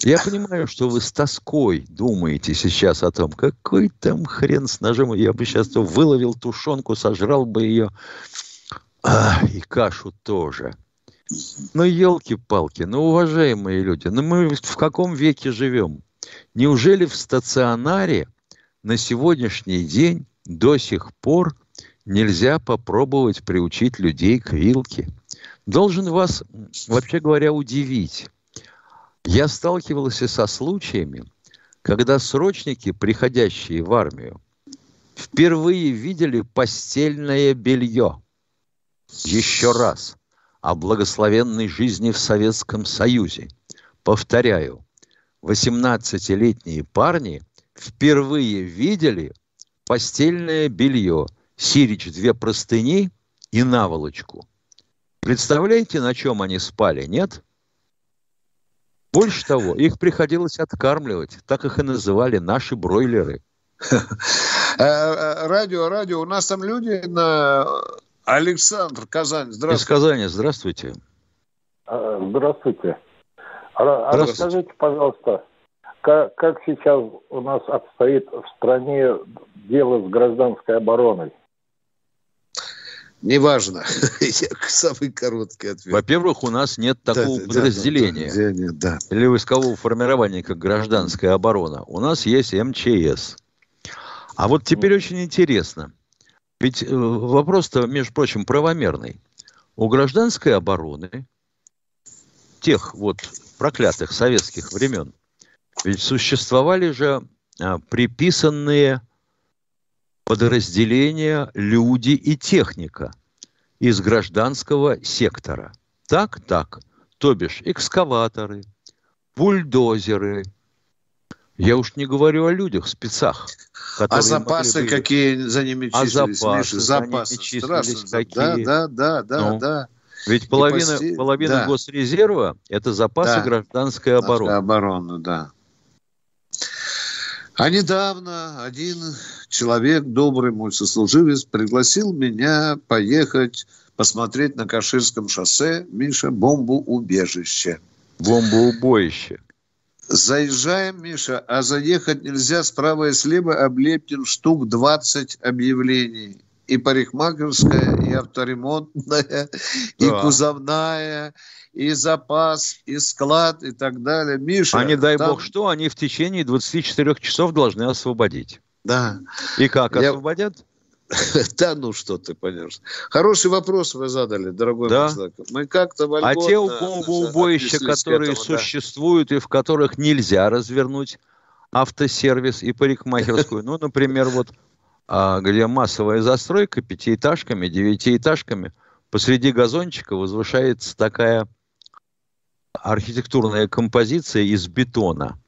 Я понимаю, что вы с тоской думаете сейчас о том, какой там хрен с ножом. Я бы сейчас выловил тушенку, сожрал бы ее. А, и кашу тоже. Ну, елки-палки, ну, уважаемые люди, ну мы в каком веке живем? Неужели в стационаре на сегодняшний день до сих пор нельзя попробовать приучить людей к вилке? Должен вас, вообще говоря, удивить. Я сталкивался со случаями, когда срочники, приходящие в армию, впервые видели постельное белье. Еще раз о благословенной жизни в Советском Союзе. Повторяю, 18-летние парни впервые видели постельное белье, сирич две простыни и наволочку. Представляете, на чем они спали, нет? Больше того, их приходилось откармливать, так их и называли наши бройлеры. Э, э, радио, радио, у нас там люди на Александр, Казань, здравствуйте. Из Казани, здравствуйте. А, здравствуйте. здравствуйте. Расскажите, пожалуйста, как, как сейчас у нас обстоит в стране дело с гражданской обороной? Неважно. Самый короткий ответ. Во-первых, у нас нет такого да, подразделения да, да, да, или войскового формирования, как гражданская оборона. У нас есть МЧС. А вот теперь очень интересно. Ведь э, вопрос-то, между прочим, правомерный. У гражданской обороны тех вот проклятых советских времен ведь существовали же а, приписанные подразделения люди и техника из гражданского сектора. Так, так. То бишь экскаваторы, бульдозеры, я уж не говорю о людях, спецах. А запасы бы... какие за ними а числились? А запасы, запасы. За числились какие? Да, да, да, ну, да. Ведь половина, пости... половина да. госрезерва – это запасы да. гражданской обороны. Обороны, да. А недавно один человек, добрый мой сослуживец, пригласил меня поехать посмотреть на Каширском шоссе, Миша, бомбоубежище. Бомбоубоище. Заезжаем, Миша, а заехать нельзя справа и слева облеплен штук 20 объявлений. И парикмахерская, и авторемонтная, да. и кузовная, и запас, и склад, и так далее. Миша, не дай там... бог что, они в течение 24 часов должны освободить. Да. И как Я... освободят? Да ну что ты понимаешь. Хороший вопрос вы задали, дорогой да. Мы как-то А те убойщики, которые этому, существуют да. и в которых нельзя развернуть автосервис и парикмахерскую, ну, например, вот где массовая застройка пятиэтажками, девятиэтажками, посреди газончика возвышается такая архитектурная композиция из бетона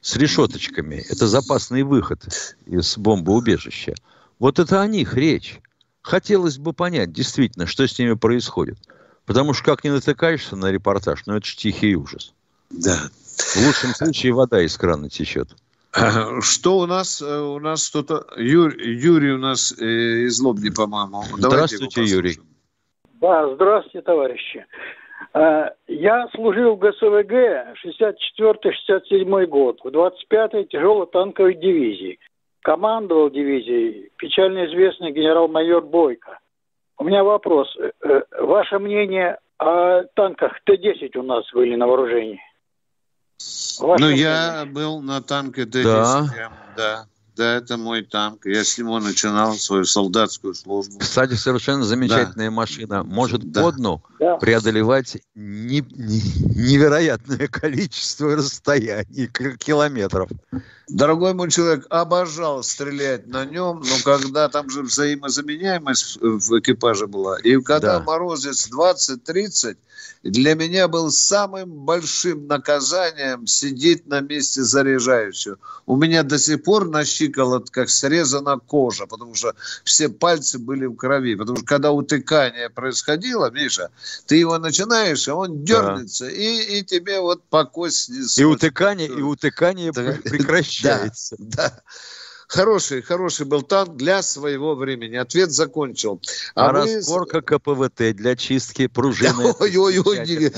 с решеточками. Это запасный выход из бомбоубежища. Вот это о них речь. Хотелось бы понять, действительно, что с ними происходит. Потому что как не натыкаешься на репортаж, ну это же тихий ужас. Да. В лучшем случае вода из крана течет. Что у нас? Э, у нас кто-то... Юрий, Юрий у нас э, из Лобни, по-моему. Здравствуйте, Юрий. Да, здравствуйте, товарищи. Э, я служил в ГСВГ 64-67 год в 25-й тяжелой танковой дивизии командовал дивизией печально известный генерал-майор Бойко. У меня вопрос. Э, ваше мнение о танках Т-10 у нас были на вооружении? Ну, я был на танке Т-10, да. да. Да, это мой танк. Я с него начинал свою солдатскую службу. Кстати, совершенно замечательная да. машина. Может да. по дну да. преодолевать не, не, невероятное количество расстояний, километров. Дорогой мой человек, обожал стрелять на нем, но когда там же взаимозаменяемость в экипаже была, и когда да. морозец 20-30, для меня был самым большим наказанием сидеть на месте заряжающего. У меня до сих пор на щиколотках срезана кожа, потому что все пальцы были в крови. Потому что когда утыкание происходило, Миша, ты его начинаешь, а он дернется, да. и, и тебе вот по кость И утыкание, и утыкание да. прекращается. Да, да. Хороший, хороший был танк для своего времени. Ответ закончил. А, а вы... разборка КПВТ для чистки пружины. Ой-ой-ой,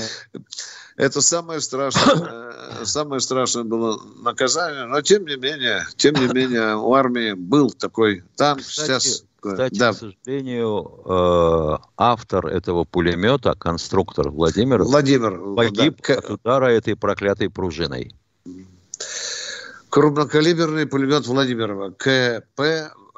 это самое страшное, э, самое страшное было наказание, но тем не менее, тем не менее, у армии был такой танк. Кстати, сейчас кстати, да. к сожалению, э, автор этого пулемета, конструктор Владимир, Владимир погиб да. от удара этой проклятой пружиной крупнокалиберный пулемет Владимирова, КП,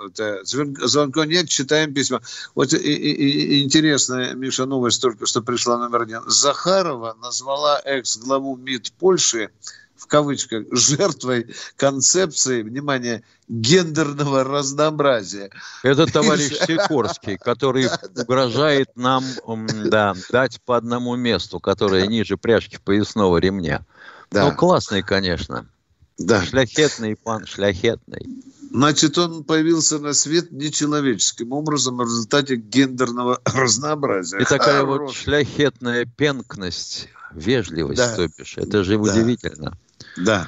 это, звонка нет, читаем письма. Вот и, и, и, интересная, Миша, новость только что пришла номер один. Захарова назвала экс-главу МИД Польши в кавычках, жертвой концепции, внимание, гендерного разнообразия. Это товарищ Сикорский, который угрожает нам да, дать по одному месту, которое ниже пряжки поясного ремня. Да. Ну, классный, конечно. Да. Шляхетный пан, шляхетный. Значит, он появился на свет нечеловеческим образом в результате гендерного разнообразия. И такая Хорош. вот шляхетная пенкность, вежливость, да. то бишь. Это же да. удивительно. Да.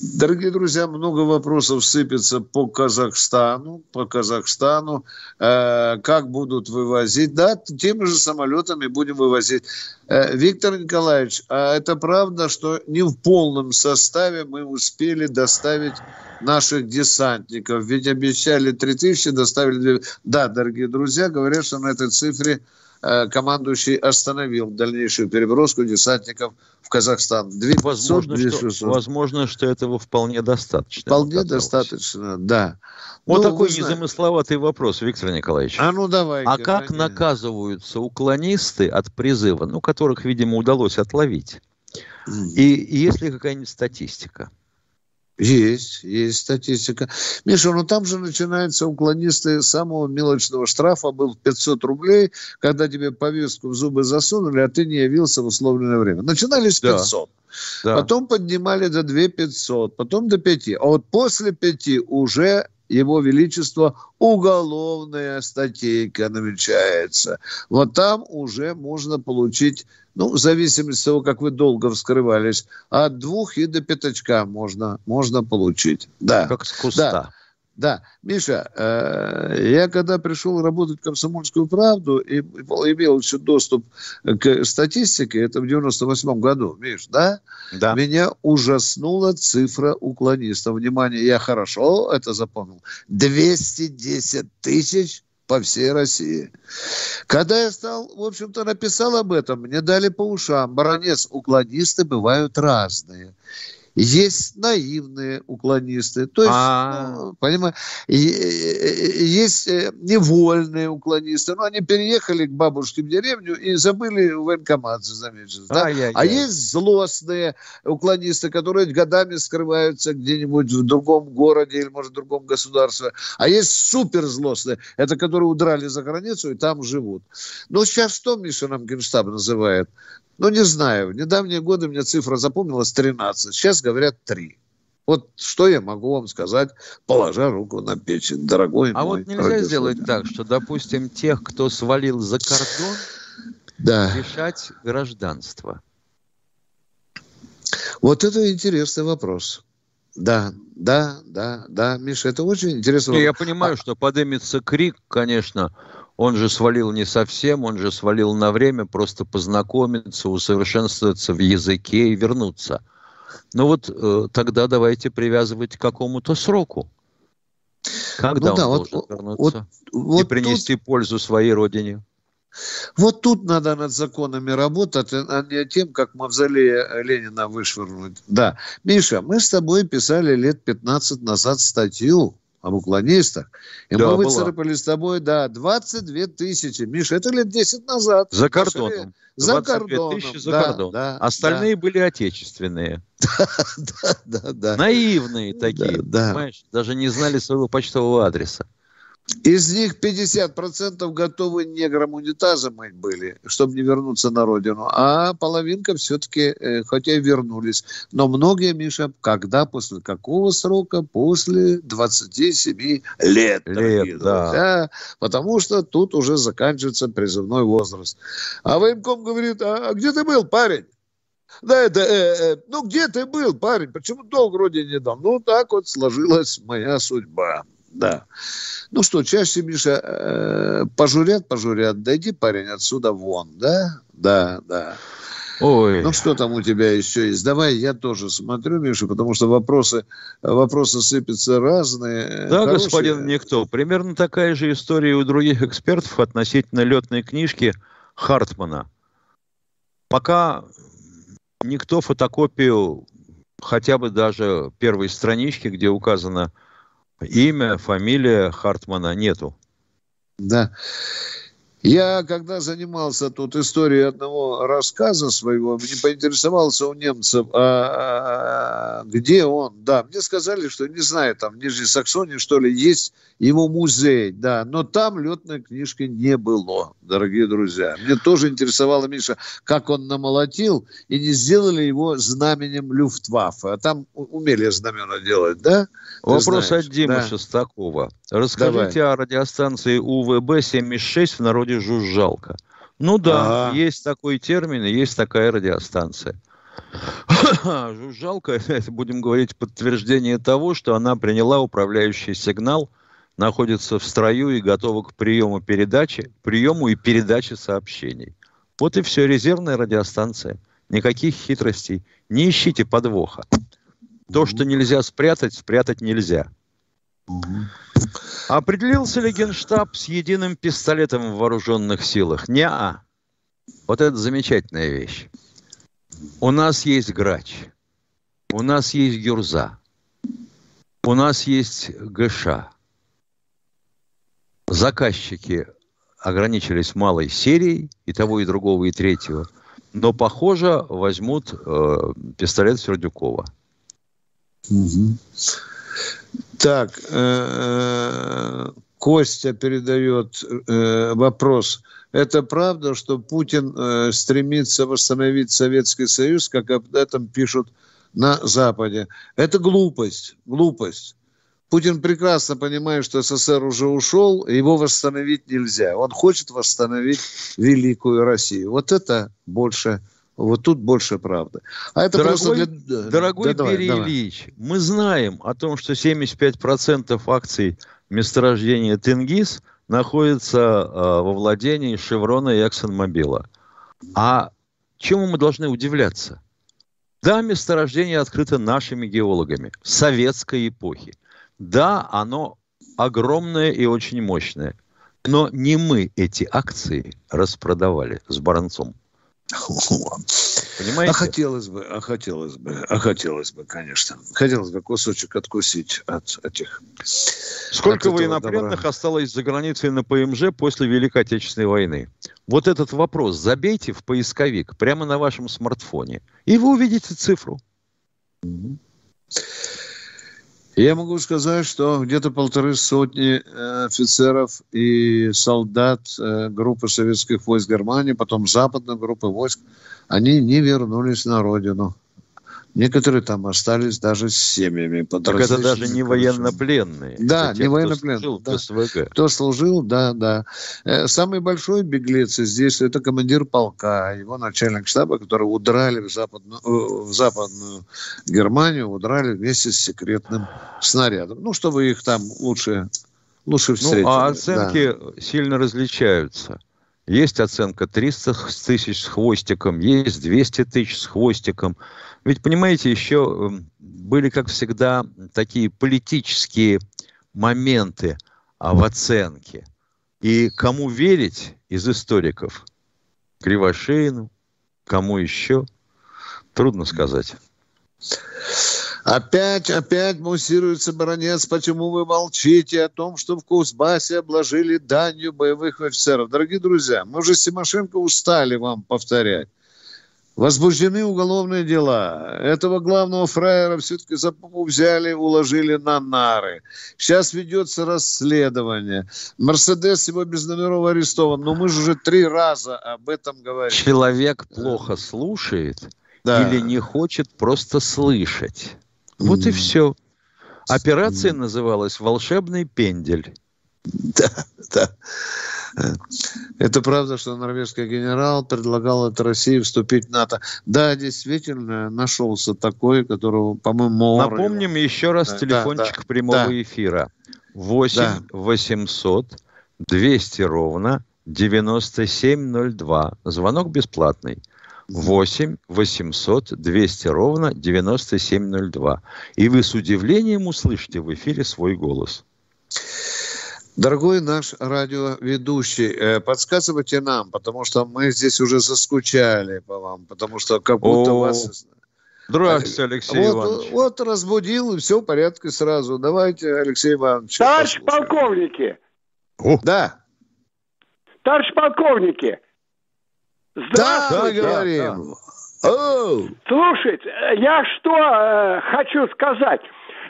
Дорогие друзья, много вопросов сыпется по Казахстану, по Казахстану, э, как будут вывозить. Да, теми же самолетами будем вывозить. Э, Виктор Николаевич, а это правда, что не в полном составе мы успели доставить наших десантников? Ведь обещали 3000, доставили... Да, дорогие друзья, говорят, что на этой цифре командующий остановил дальнейшую переброску десантников в Казахстан. 200, возможно, 200, что, возможно, что этого вполне достаточно. Вполне достаточно, да. Вот ну, такой незамысловатый вопрос, Виктор Николаевич. А ну давай. А как они... наказываются уклонисты от призыва, ну, которых, видимо, удалось отловить? Mm. И, и есть ли какая-нибудь статистика? Есть, есть статистика. Миша, ну там же начинаются уклонисты самого мелочного штрафа, был 500 рублей, когда тебе повестку в зубы засунули, а ты не явился в условленное время. Начинали с 500. Да. Потом поднимали до 2 500, потом до 5. А вот после 5 уже его Величество уголовная статейка намечается. Вот там уже можно получить, ну, в зависимости от того, как вы долго вскрывались, от двух и до пятачка можно, можно получить. Да. Как с куста. Да. Да, Миша, э, я когда пришел работать в «Комсомольскую правду» и имел еще доступ к статистике, это в 98 году, Миш, да? Да. Меня ужаснула цифра уклонистов. Внимание, я хорошо это запомнил. 210 тысяч по всей России. Когда я стал, в общем-то, написал об этом, мне дали по ушам. Баронец, уклонисты бывают разные. Есть наивные уклонисты, то есть, а. ну, понимаешь, есть э, невольные уклонисты, но они переехали к бабушке в деревню и забыли военкомат заметить. Да? А есть злостные уклонисты, которые годами скрываются где-нибудь в другом городе или, может, в другом государстве. А есть суперзлостные, это которые удрали за границу и там живут. Но сейчас что Миша нам Генштаб называет? Ну, не знаю. В недавние годы мне цифра запомнилась 13. Сейчас говорят 3. Вот что я могу вам сказать, положа руку на печень, дорогой а мой. А вот нельзя сделать так, что, допустим, тех, кто свалил за кордон, да. лишать гражданства? Вот это интересный вопрос. Да, да, да, да, Миша, это очень интересно. Я понимаю, а... что поднимется крик, конечно, он же свалил не совсем, он же свалил на время просто познакомиться, усовершенствоваться в языке и вернуться. Ну вот э, тогда давайте привязывать к какому-то сроку. Когда ну, он да, должен вот, вернуться вот, вот и принести тут... пользу своей родине? Вот тут надо над законами работать, а не тем, как мавзолея Ленина вышвырнуть. Да. Миша, мы с тобой писали лет 15 назад статью об уклонистах. И да, мы выцарапали с тобой, да, 22 тысячи. Миша, это лет 10 назад. За кордоном. За кордоном. за да, кордоном. Да, Остальные да. были отечественные. Да, да, да. Наивные такие, да, понимаешь? Даже не знали своего почтового адреса. Из них 50% готовы негром унитаза мыть были, чтобы не вернуться на родину. А половинка все-таки, э, хотя и вернулись. Но многие, Миша, когда, после какого срока? После 27 лет. Лет, да. да. Потому что тут уже заканчивается призывной возраст. А военком говорит, а, а где ты был, парень? Да, это, э, э, ну где ты был, парень? Почему долг вроде не дал? Ну, так вот сложилась моя судьба. Да. Ну что, чаще, Миша, э, пожурят, пожурят, дойди, парень, отсюда вон, да? Да, да. Ой. Ну, что там у тебя еще есть? Давай я тоже смотрю, Миша, потому что вопросы, вопросы сыпятся разные. Да, хорошие. господин Никто. Примерно такая же история у других экспертов относительно летной книжки Хартмана. Пока никто фотокопию хотя бы даже первой странички, где указано Имя, фамилия Хартмана нету. Да. Я, когда занимался тут историей одного рассказа своего, мне поинтересовался у немцев, а, а, где он. Да, мне сказали, что, не знаю, там в Нижней Саксонии, что ли, есть его музей, да, но там летной книжки не было, дорогие друзья. Мне тоже интересовало, Миша, как он намолотил, и не сделали его знаменем Люфтваффе. А там умели знамена делать, да? Вопрос знаешь, от Димы да. Шестакова. Расскажите Давай. о радиостанции УВБ-76 в народе «Жужжалка». Ну да, ага. есть такой термин, есть такая радиостанция. Жужжалка, это будем говорить подтверждение того, что она приняла управляющий сигнал, находится в строю и готова к приему передачи, приему и передаче сообщений. Вот и все, резервная радиостанция. Никаких хитростей. Не ищите подвоха. То, что нельзя спрятать, спрятать нельзя. Определился ли Генштаб с единым пистолетом в вооруженных силах? Не -а. Вот это замечательная вещь. У нас есть грач. У нас есть гюрза. У нас есть ГШ. Заказчики ограничились малой серией и того, и другого, и третьего. Но, похоже, возьмут э, пистолет Сердюкова. Угу. Так, э, Костя передает э, вопрос. Это правда, что Путин э, стремится восстановить Советский Союз, как об этом пишут на Западе? Это глупость, глупость. Путин прекрасно понимает, что СССР уже ушел, его восстановить нельзя. Он хочет восстановить великую Россию. Вот это больше вот тут больше правды. А это дорогой, просто для... Дорогой да, Берий давай, Ильич, давай. мы знаем о том, что 75% акций месторождения Тенгиз находится э, во владении Шеврона и Эксонмобила. А чему мы должны удивляться? Да, месторождение открыто нашими геологами советской эпохи. Да, оно огромное и очень мощное. Но не мы эти акции распродавали с Баранцом. Понимаете? А хотелось бы, а хотелось бы, а хотелось бы, конечно. Хотелось бы кусочек откусить от этих... Сколько от военнопленных добра. осталось за границей на ПМЖ после Великой Отечественной войны? Вот этот вопрос забейте в поисковик прямо на вашем смартфоне, и вы увидите цифру. Я могу сказать, что где-то полторы сотни э, офицеров и солдат э, группы советских войск Германии, потом западной группы войск, они не вернулись на родину. Некоторые там остались даже с семьями. Так это даже не военнопленные. Да, те, не военнопленные. Кто служил да. СВГ. Кто служил, да, да. Э, самый большой беглец здесь это командир полка, его начальник штаба, который удрали в западную, э, в западную Германию, удрали вместе с секретным снарядом. Ну, чтобы их там лучше, лучше встретили. Ну, а оценки да. сильно различаются. Есть оценка 300 тысяч с хвостиком, есть 200 тысяч с хвостиком. Ведь, понимаете, еще эм, были, как всегда, такие политические моменты в оценке. И кому верить из историков? Кривошеину, кому еще? Трудно сказать. Опять, опять муссируется баронец, почему вы молчите о том, что в Кузбассе обложили данью боевых офицеров. Дорогие друзья, мы уже с Тимошенко устали вам повторять. Возбуждены уголовные дела. Этого главного фраера все-таки за попу взяли, уложили на нары. Сейчас ведется расследование. Мерседес его без номеров арестован. Но мы же уже три раза об этом говорим. Человек плохо слушает да. или не хочет просто слышать. Вот mm. и все. Операция mm. называлась «Волшебный пендель». Да, да. Это правда, что норвежский генерал предлагал от России вступить в НАТО. Да, действительно, нашелся такой, которого, по-моему, Напомним еще раз да, телефончик да, прямого да. эфира. 8 да. 800 200 ровно 9702. Звонок бесплатный. 8 800 200 ровно 9702. И вы с удивлением услышите в эфире свой голос. Дорогой наш радиоведущий, э, подсказывайте нам, потому что мы здесь уже заскучали по вам, потому что как будто О, вас... Здравствуйте, Алексей вот, Иванович. Вот разбудил, и все в порядке сразу. Давайте, Алексей Иванович. Товарищ полковники. О. Да. Товарищ полковники. Здравствуйте. Да, говорим. Да, да. Слушайте, я что э, хочу сказать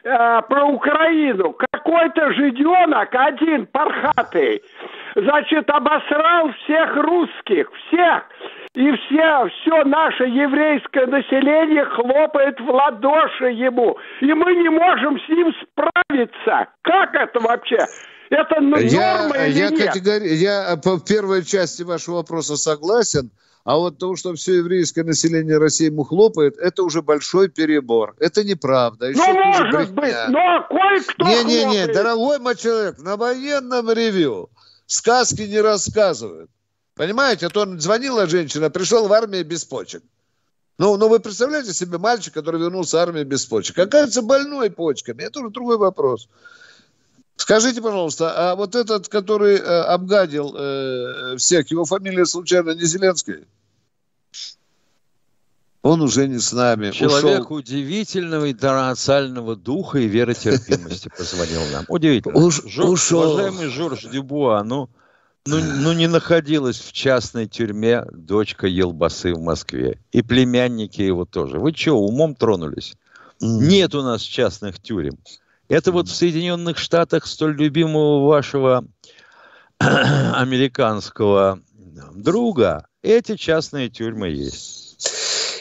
э, про Украину. Какой-то жиденок, один пархатый, значит, обосрал всех русских, всех. И все, все наше еврейское население хлопает в ладоши ему. И мы не можем с ним справиться. Как это вообще? Это норма я, или я нет? Категори... Я по первой части вашего вопроса согласен. А вот то, что все еврейское население России ему хлопает, это уже большой перебор. Это неправда. Еще ну, может брехня. быть, но кое-кто Не-не-не, дорогой мой человек, на военном ревю сказки не рассказывают. Понимаете, а то звонила женщина, пришел в армию без почек. Ну, ну, вы представляете себе мальчик, который вернулся в армию без почек? Оказывается, больной почками. Это уже другой вопрос. Скажите, пожалуйста, а вот этот, который э, обгадил э, всех, его фамилия случайно не Зеленская? Он уже не с нами. Человек ушел. удивительного интернационального духа и веротерпимости позвонил нам. Удивительно. Уж, Жор, ушел. Уважаемый Жорж Дюбуа, ну, ну, ну не находилась в частной тюрьме дочка Елбасы в Москве. И племянники его тоже. Вы что, умом тронулись? Mm. Нет у нас частных тюрем. Это вот в Соединенных Штатах столь любимого вашего американского друга эти частные тюрьмы есть.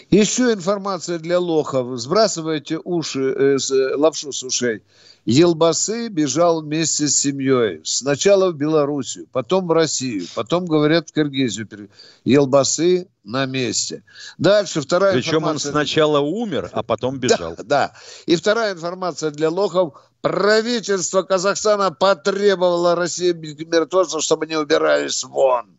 Еще информация для лохов. Сбрасывайте уши, э, с, э, лапшу с ушей. Елбасы бежал вместе с семьей. Сначала в Белоруссию, потом в Россию, потом, говорят, в Киргизию. Елбасы на месте. Дальше вторая Причем информация... он сначала умер, а потом бежал. Да, да. И вторая информация для лохов. Правительство Казахстана потребовало России миротворцев, чтобы они убирались вон.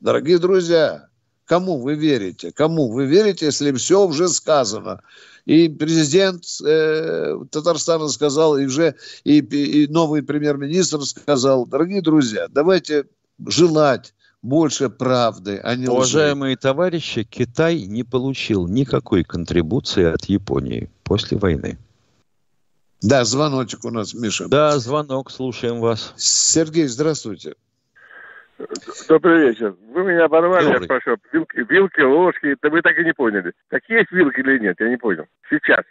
Дорогие друзья, Кому вы верите? Кому вы верите, если все уже сказано? И президент э, Татарстана сказал, и уже и, и новый премьер-министр сказал, дорогие друзья, давайте желать больше правды, а не Уважаемые лжи. товарищи, Китай не получил никакой контрибуции от Японии после войны. Да, звоночек у нас, Миша. Да, звонок, слушаем вас. Сергей, здравствуйте. Добрый вечер. Вы меня оборвали, Добрый. я спрашиваю, вилки, вилки, ложки, да вы так и не поняли. Какие есть вилки или нет, я не понял. Сейчас.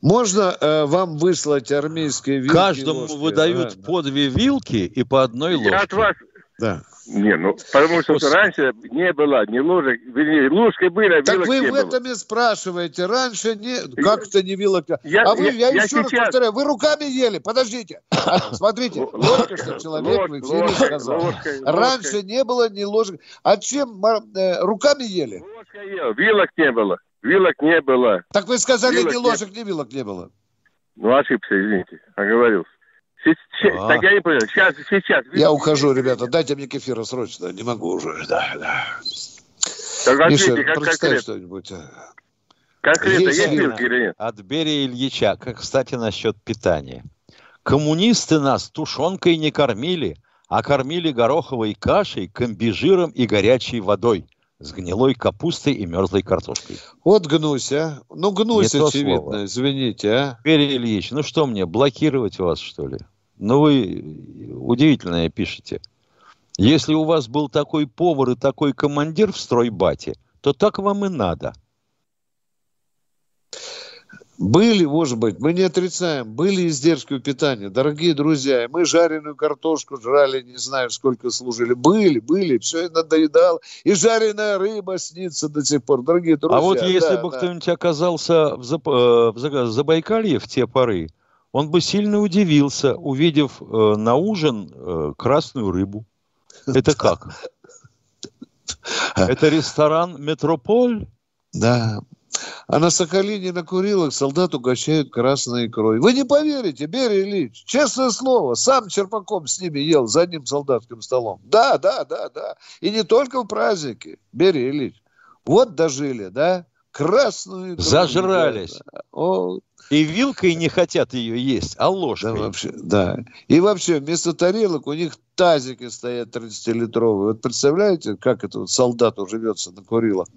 Можно э, вам выслать армейские вилки? Каждому ложки? выдают да, по две вилки и по одной ложке. Я от вас, да. Не, ну, потому что После... раньше не было ни ложек, вернее, ложки были, а Так вы в было. этом и спрашиваете. Раньше не... Как это не вилок? Я, а вы, я, я, я еще сейчас... раз повторяю, вы руками ели, подождите. Смотрите, только что человек в эфире сказал. Раньше не было ни ложек. А чем э, руками ели? Ложка ел, вилок не было. Вилок не было. Так вы сказали, ни ложек, ни вилок не было. Ну, ошибся, извините, оговорился. А. Так я не понял. Сейчас, сейчас. Я ухожу, ребята. Дайте мне кефира срочно. Не могу уже. Да, да. Так Миша, как прочитай что-нибудь. А. Конкретно есть, есть вилки или нет? От Берия Ильича. Как, кстати, насчет питания. Коммунисты нас тушенкой не кормили, а кормили гороховой кашей, комбижиром и горячей водой с гнилой капустой и мерзлой картошкой. Вот гнусь, а? Ну, гнусь, Не очевидно, извините, а? Перри Ильич, ну что мне, блокировать вас, что ли? Ну, вы удивительное пишете. Если у вас был такой повар и такой командир в стройбате, то так вам и надо. Были, может быть, мы не отрицаем, были издержки у питания. Дорогие друзья, мы жареную картошку жрали, не знаю, сколько служили. Были, были, все надоедало. И жареная рыба снится до сих пор, дорогие друзья. А вот если да, бы да. кто-нибудь оказался в, Заб... Э, в Забайкалье в те поры, он бы сильно удивился, увидев э, на ужин э, красную рыбу. Это как? Это ресторан «Метрополь»? Да, а на Сахалине на Курилах солдат угощают красной икрой. Вы не поверите, Берия Ильич, честное слово, сам Черпаком с ними ел за одним солдатским столом. Да, да, да, да. И не только в праздники, Берия Ильич. Вот дожили, да? Красную икру. Зажрались. О, и вилкой не хотят ее есть, а ложкой. Да, вообще, да. И вообще, вместо тарелок у них тазики стоят 30-литровые. Вот представляете, как это вот солдату живется на Курилах?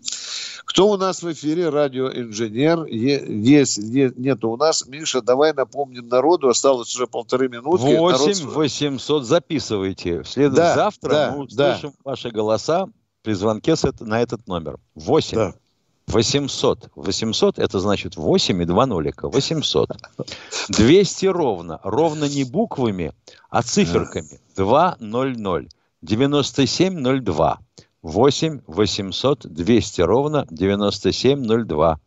Кто у нас в эфире? Радиоинженер. Есть, нет у нас. Миша, давай напомним народу. Осталось уже полторы минутки. 8 Народ... 800. Записывайте. След... Да, Завтра да, мы услышим да. ваши голоса при звонке на этот номер. 8 да. 800. 800 это значит 8 и 2 нолика. 800. 200 ровно. Ровно не буквами, а циферками. 200. 9702. 8 800 200 ровно 9702.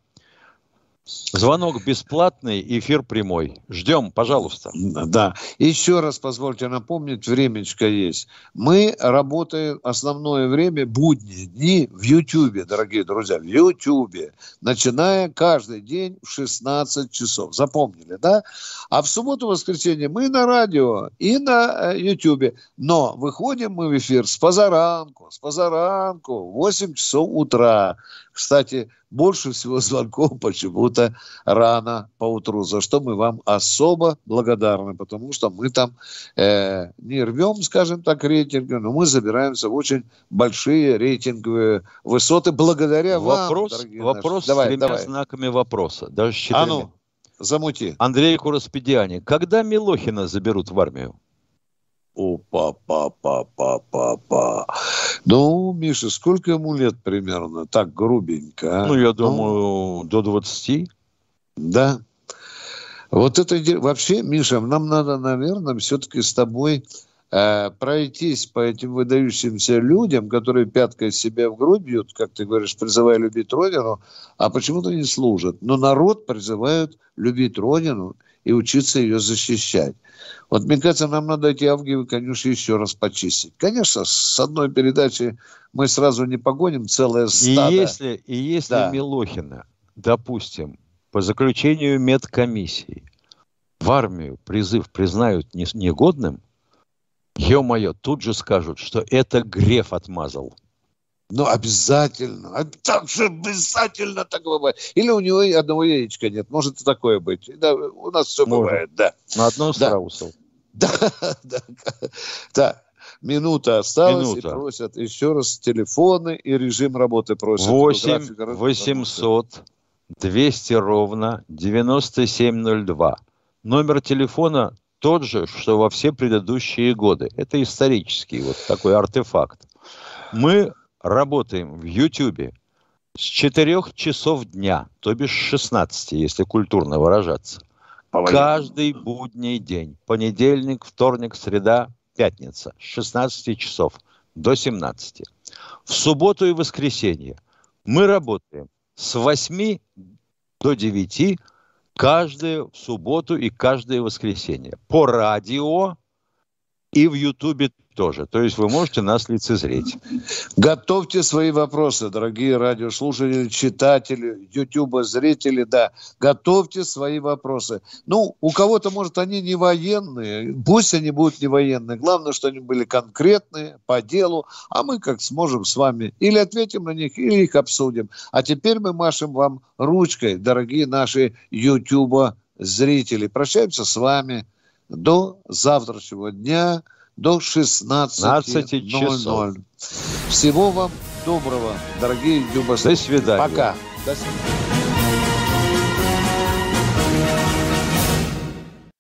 Звонок бесплатный, эфир прямой. Ждем, пожалуйста. Да. Еще раз позвольте напомнить, времечко есть. Мы работаем основное время, будние дни в Ютьюбе, дорогие друзья, в Ютьюбе. Начиная каждый день в 16 часов. Запомнили, да? А в субботу-воскресенье мы на радио и на э, Ютьюбе. Но выходим мы в эфир с позаранку, с позаранку, в 8 часов утра. Кстати, больше всего звонков почему-то рано по утру, за что мы вам особо благодарны, потому что мы там э, не рвем, скажем так, рейтинги, но мы забираемся в очень большие рейтинговые высоты благодаря вопрос, вам, дорогие Вопрос наши. с давай, тремя давай. знаками вопроса, даже с четырьмя. А ну, замути. Андрей Кураспедиани, когда Милохина заберут в армию? Опа-па-па-па-па. Ну, Миша, сколько ему лет примерно? Так, грубенько. А? Ну, я думаю, ну, до 20. Да. Вот это вообще, Миша, нам надо, наверное, все-таки с тобой э, пройтись по этим выдающимся людям, которые пяткой себя в грудь бьют, как ты говоришь, призывая любить Родину, а почему-то не служат. Но народ призывают любить Родину и учиться ее защищать. Вот, мне кажется, нам надо эти авгиевы конюши еще раз почистить. Конечно, с одной передачи мы сразу не погоним целое стадо. И если, и если да. Милохина, допустим, по заключению медкомиссии в армию призыв признают негодным, ё-моё, тут же скажут, что это Греф отмазал. Ну, обязательно. А так же обязательно так бывает. Или у него одного яичка нет. Может и такое быть. Да, у нас все Может. бывает, да. На одно да. страусов. Да, да, да. Минута осталась Минута. и просят еще раз телефоны и режим работы просят. 8 800 200 ровно 9702. Номер телефона тот же, что во все предыдущие годы. Это исторический вот такой артефакт. Мы работаем в YouTube с 4 часов дня, то бишь 16, если культурно выражаться. Каждый будний день. Понедельник, вторник, среда, пятница. С 16 часов до 17. В субботу и воскресенье мы работаем с 8 до 9 каждую субботу и каждое воскресенье. По радио и в Ютубе тоже. То есть вы можете нас лицезреть. Готовьте свои вопросы, дорогие радиослушатели, читатели, ютуба, зрители, да. Готовьте свои вопросы. Ну, у кого-то, может, они не военные. Пусть они будут не военные. Главное, что они были конкретные, по делу. А мы как сможем с вами или ответим на них, или их обсудим. А теперь мы машем вам ручкой, дорогие наши ютуба зрители. Прощаемся с вами до завтрашнего дня до 16.00. часов. Всего вам доброго, дорогие Дюба. До свидания. Пока. До свидания.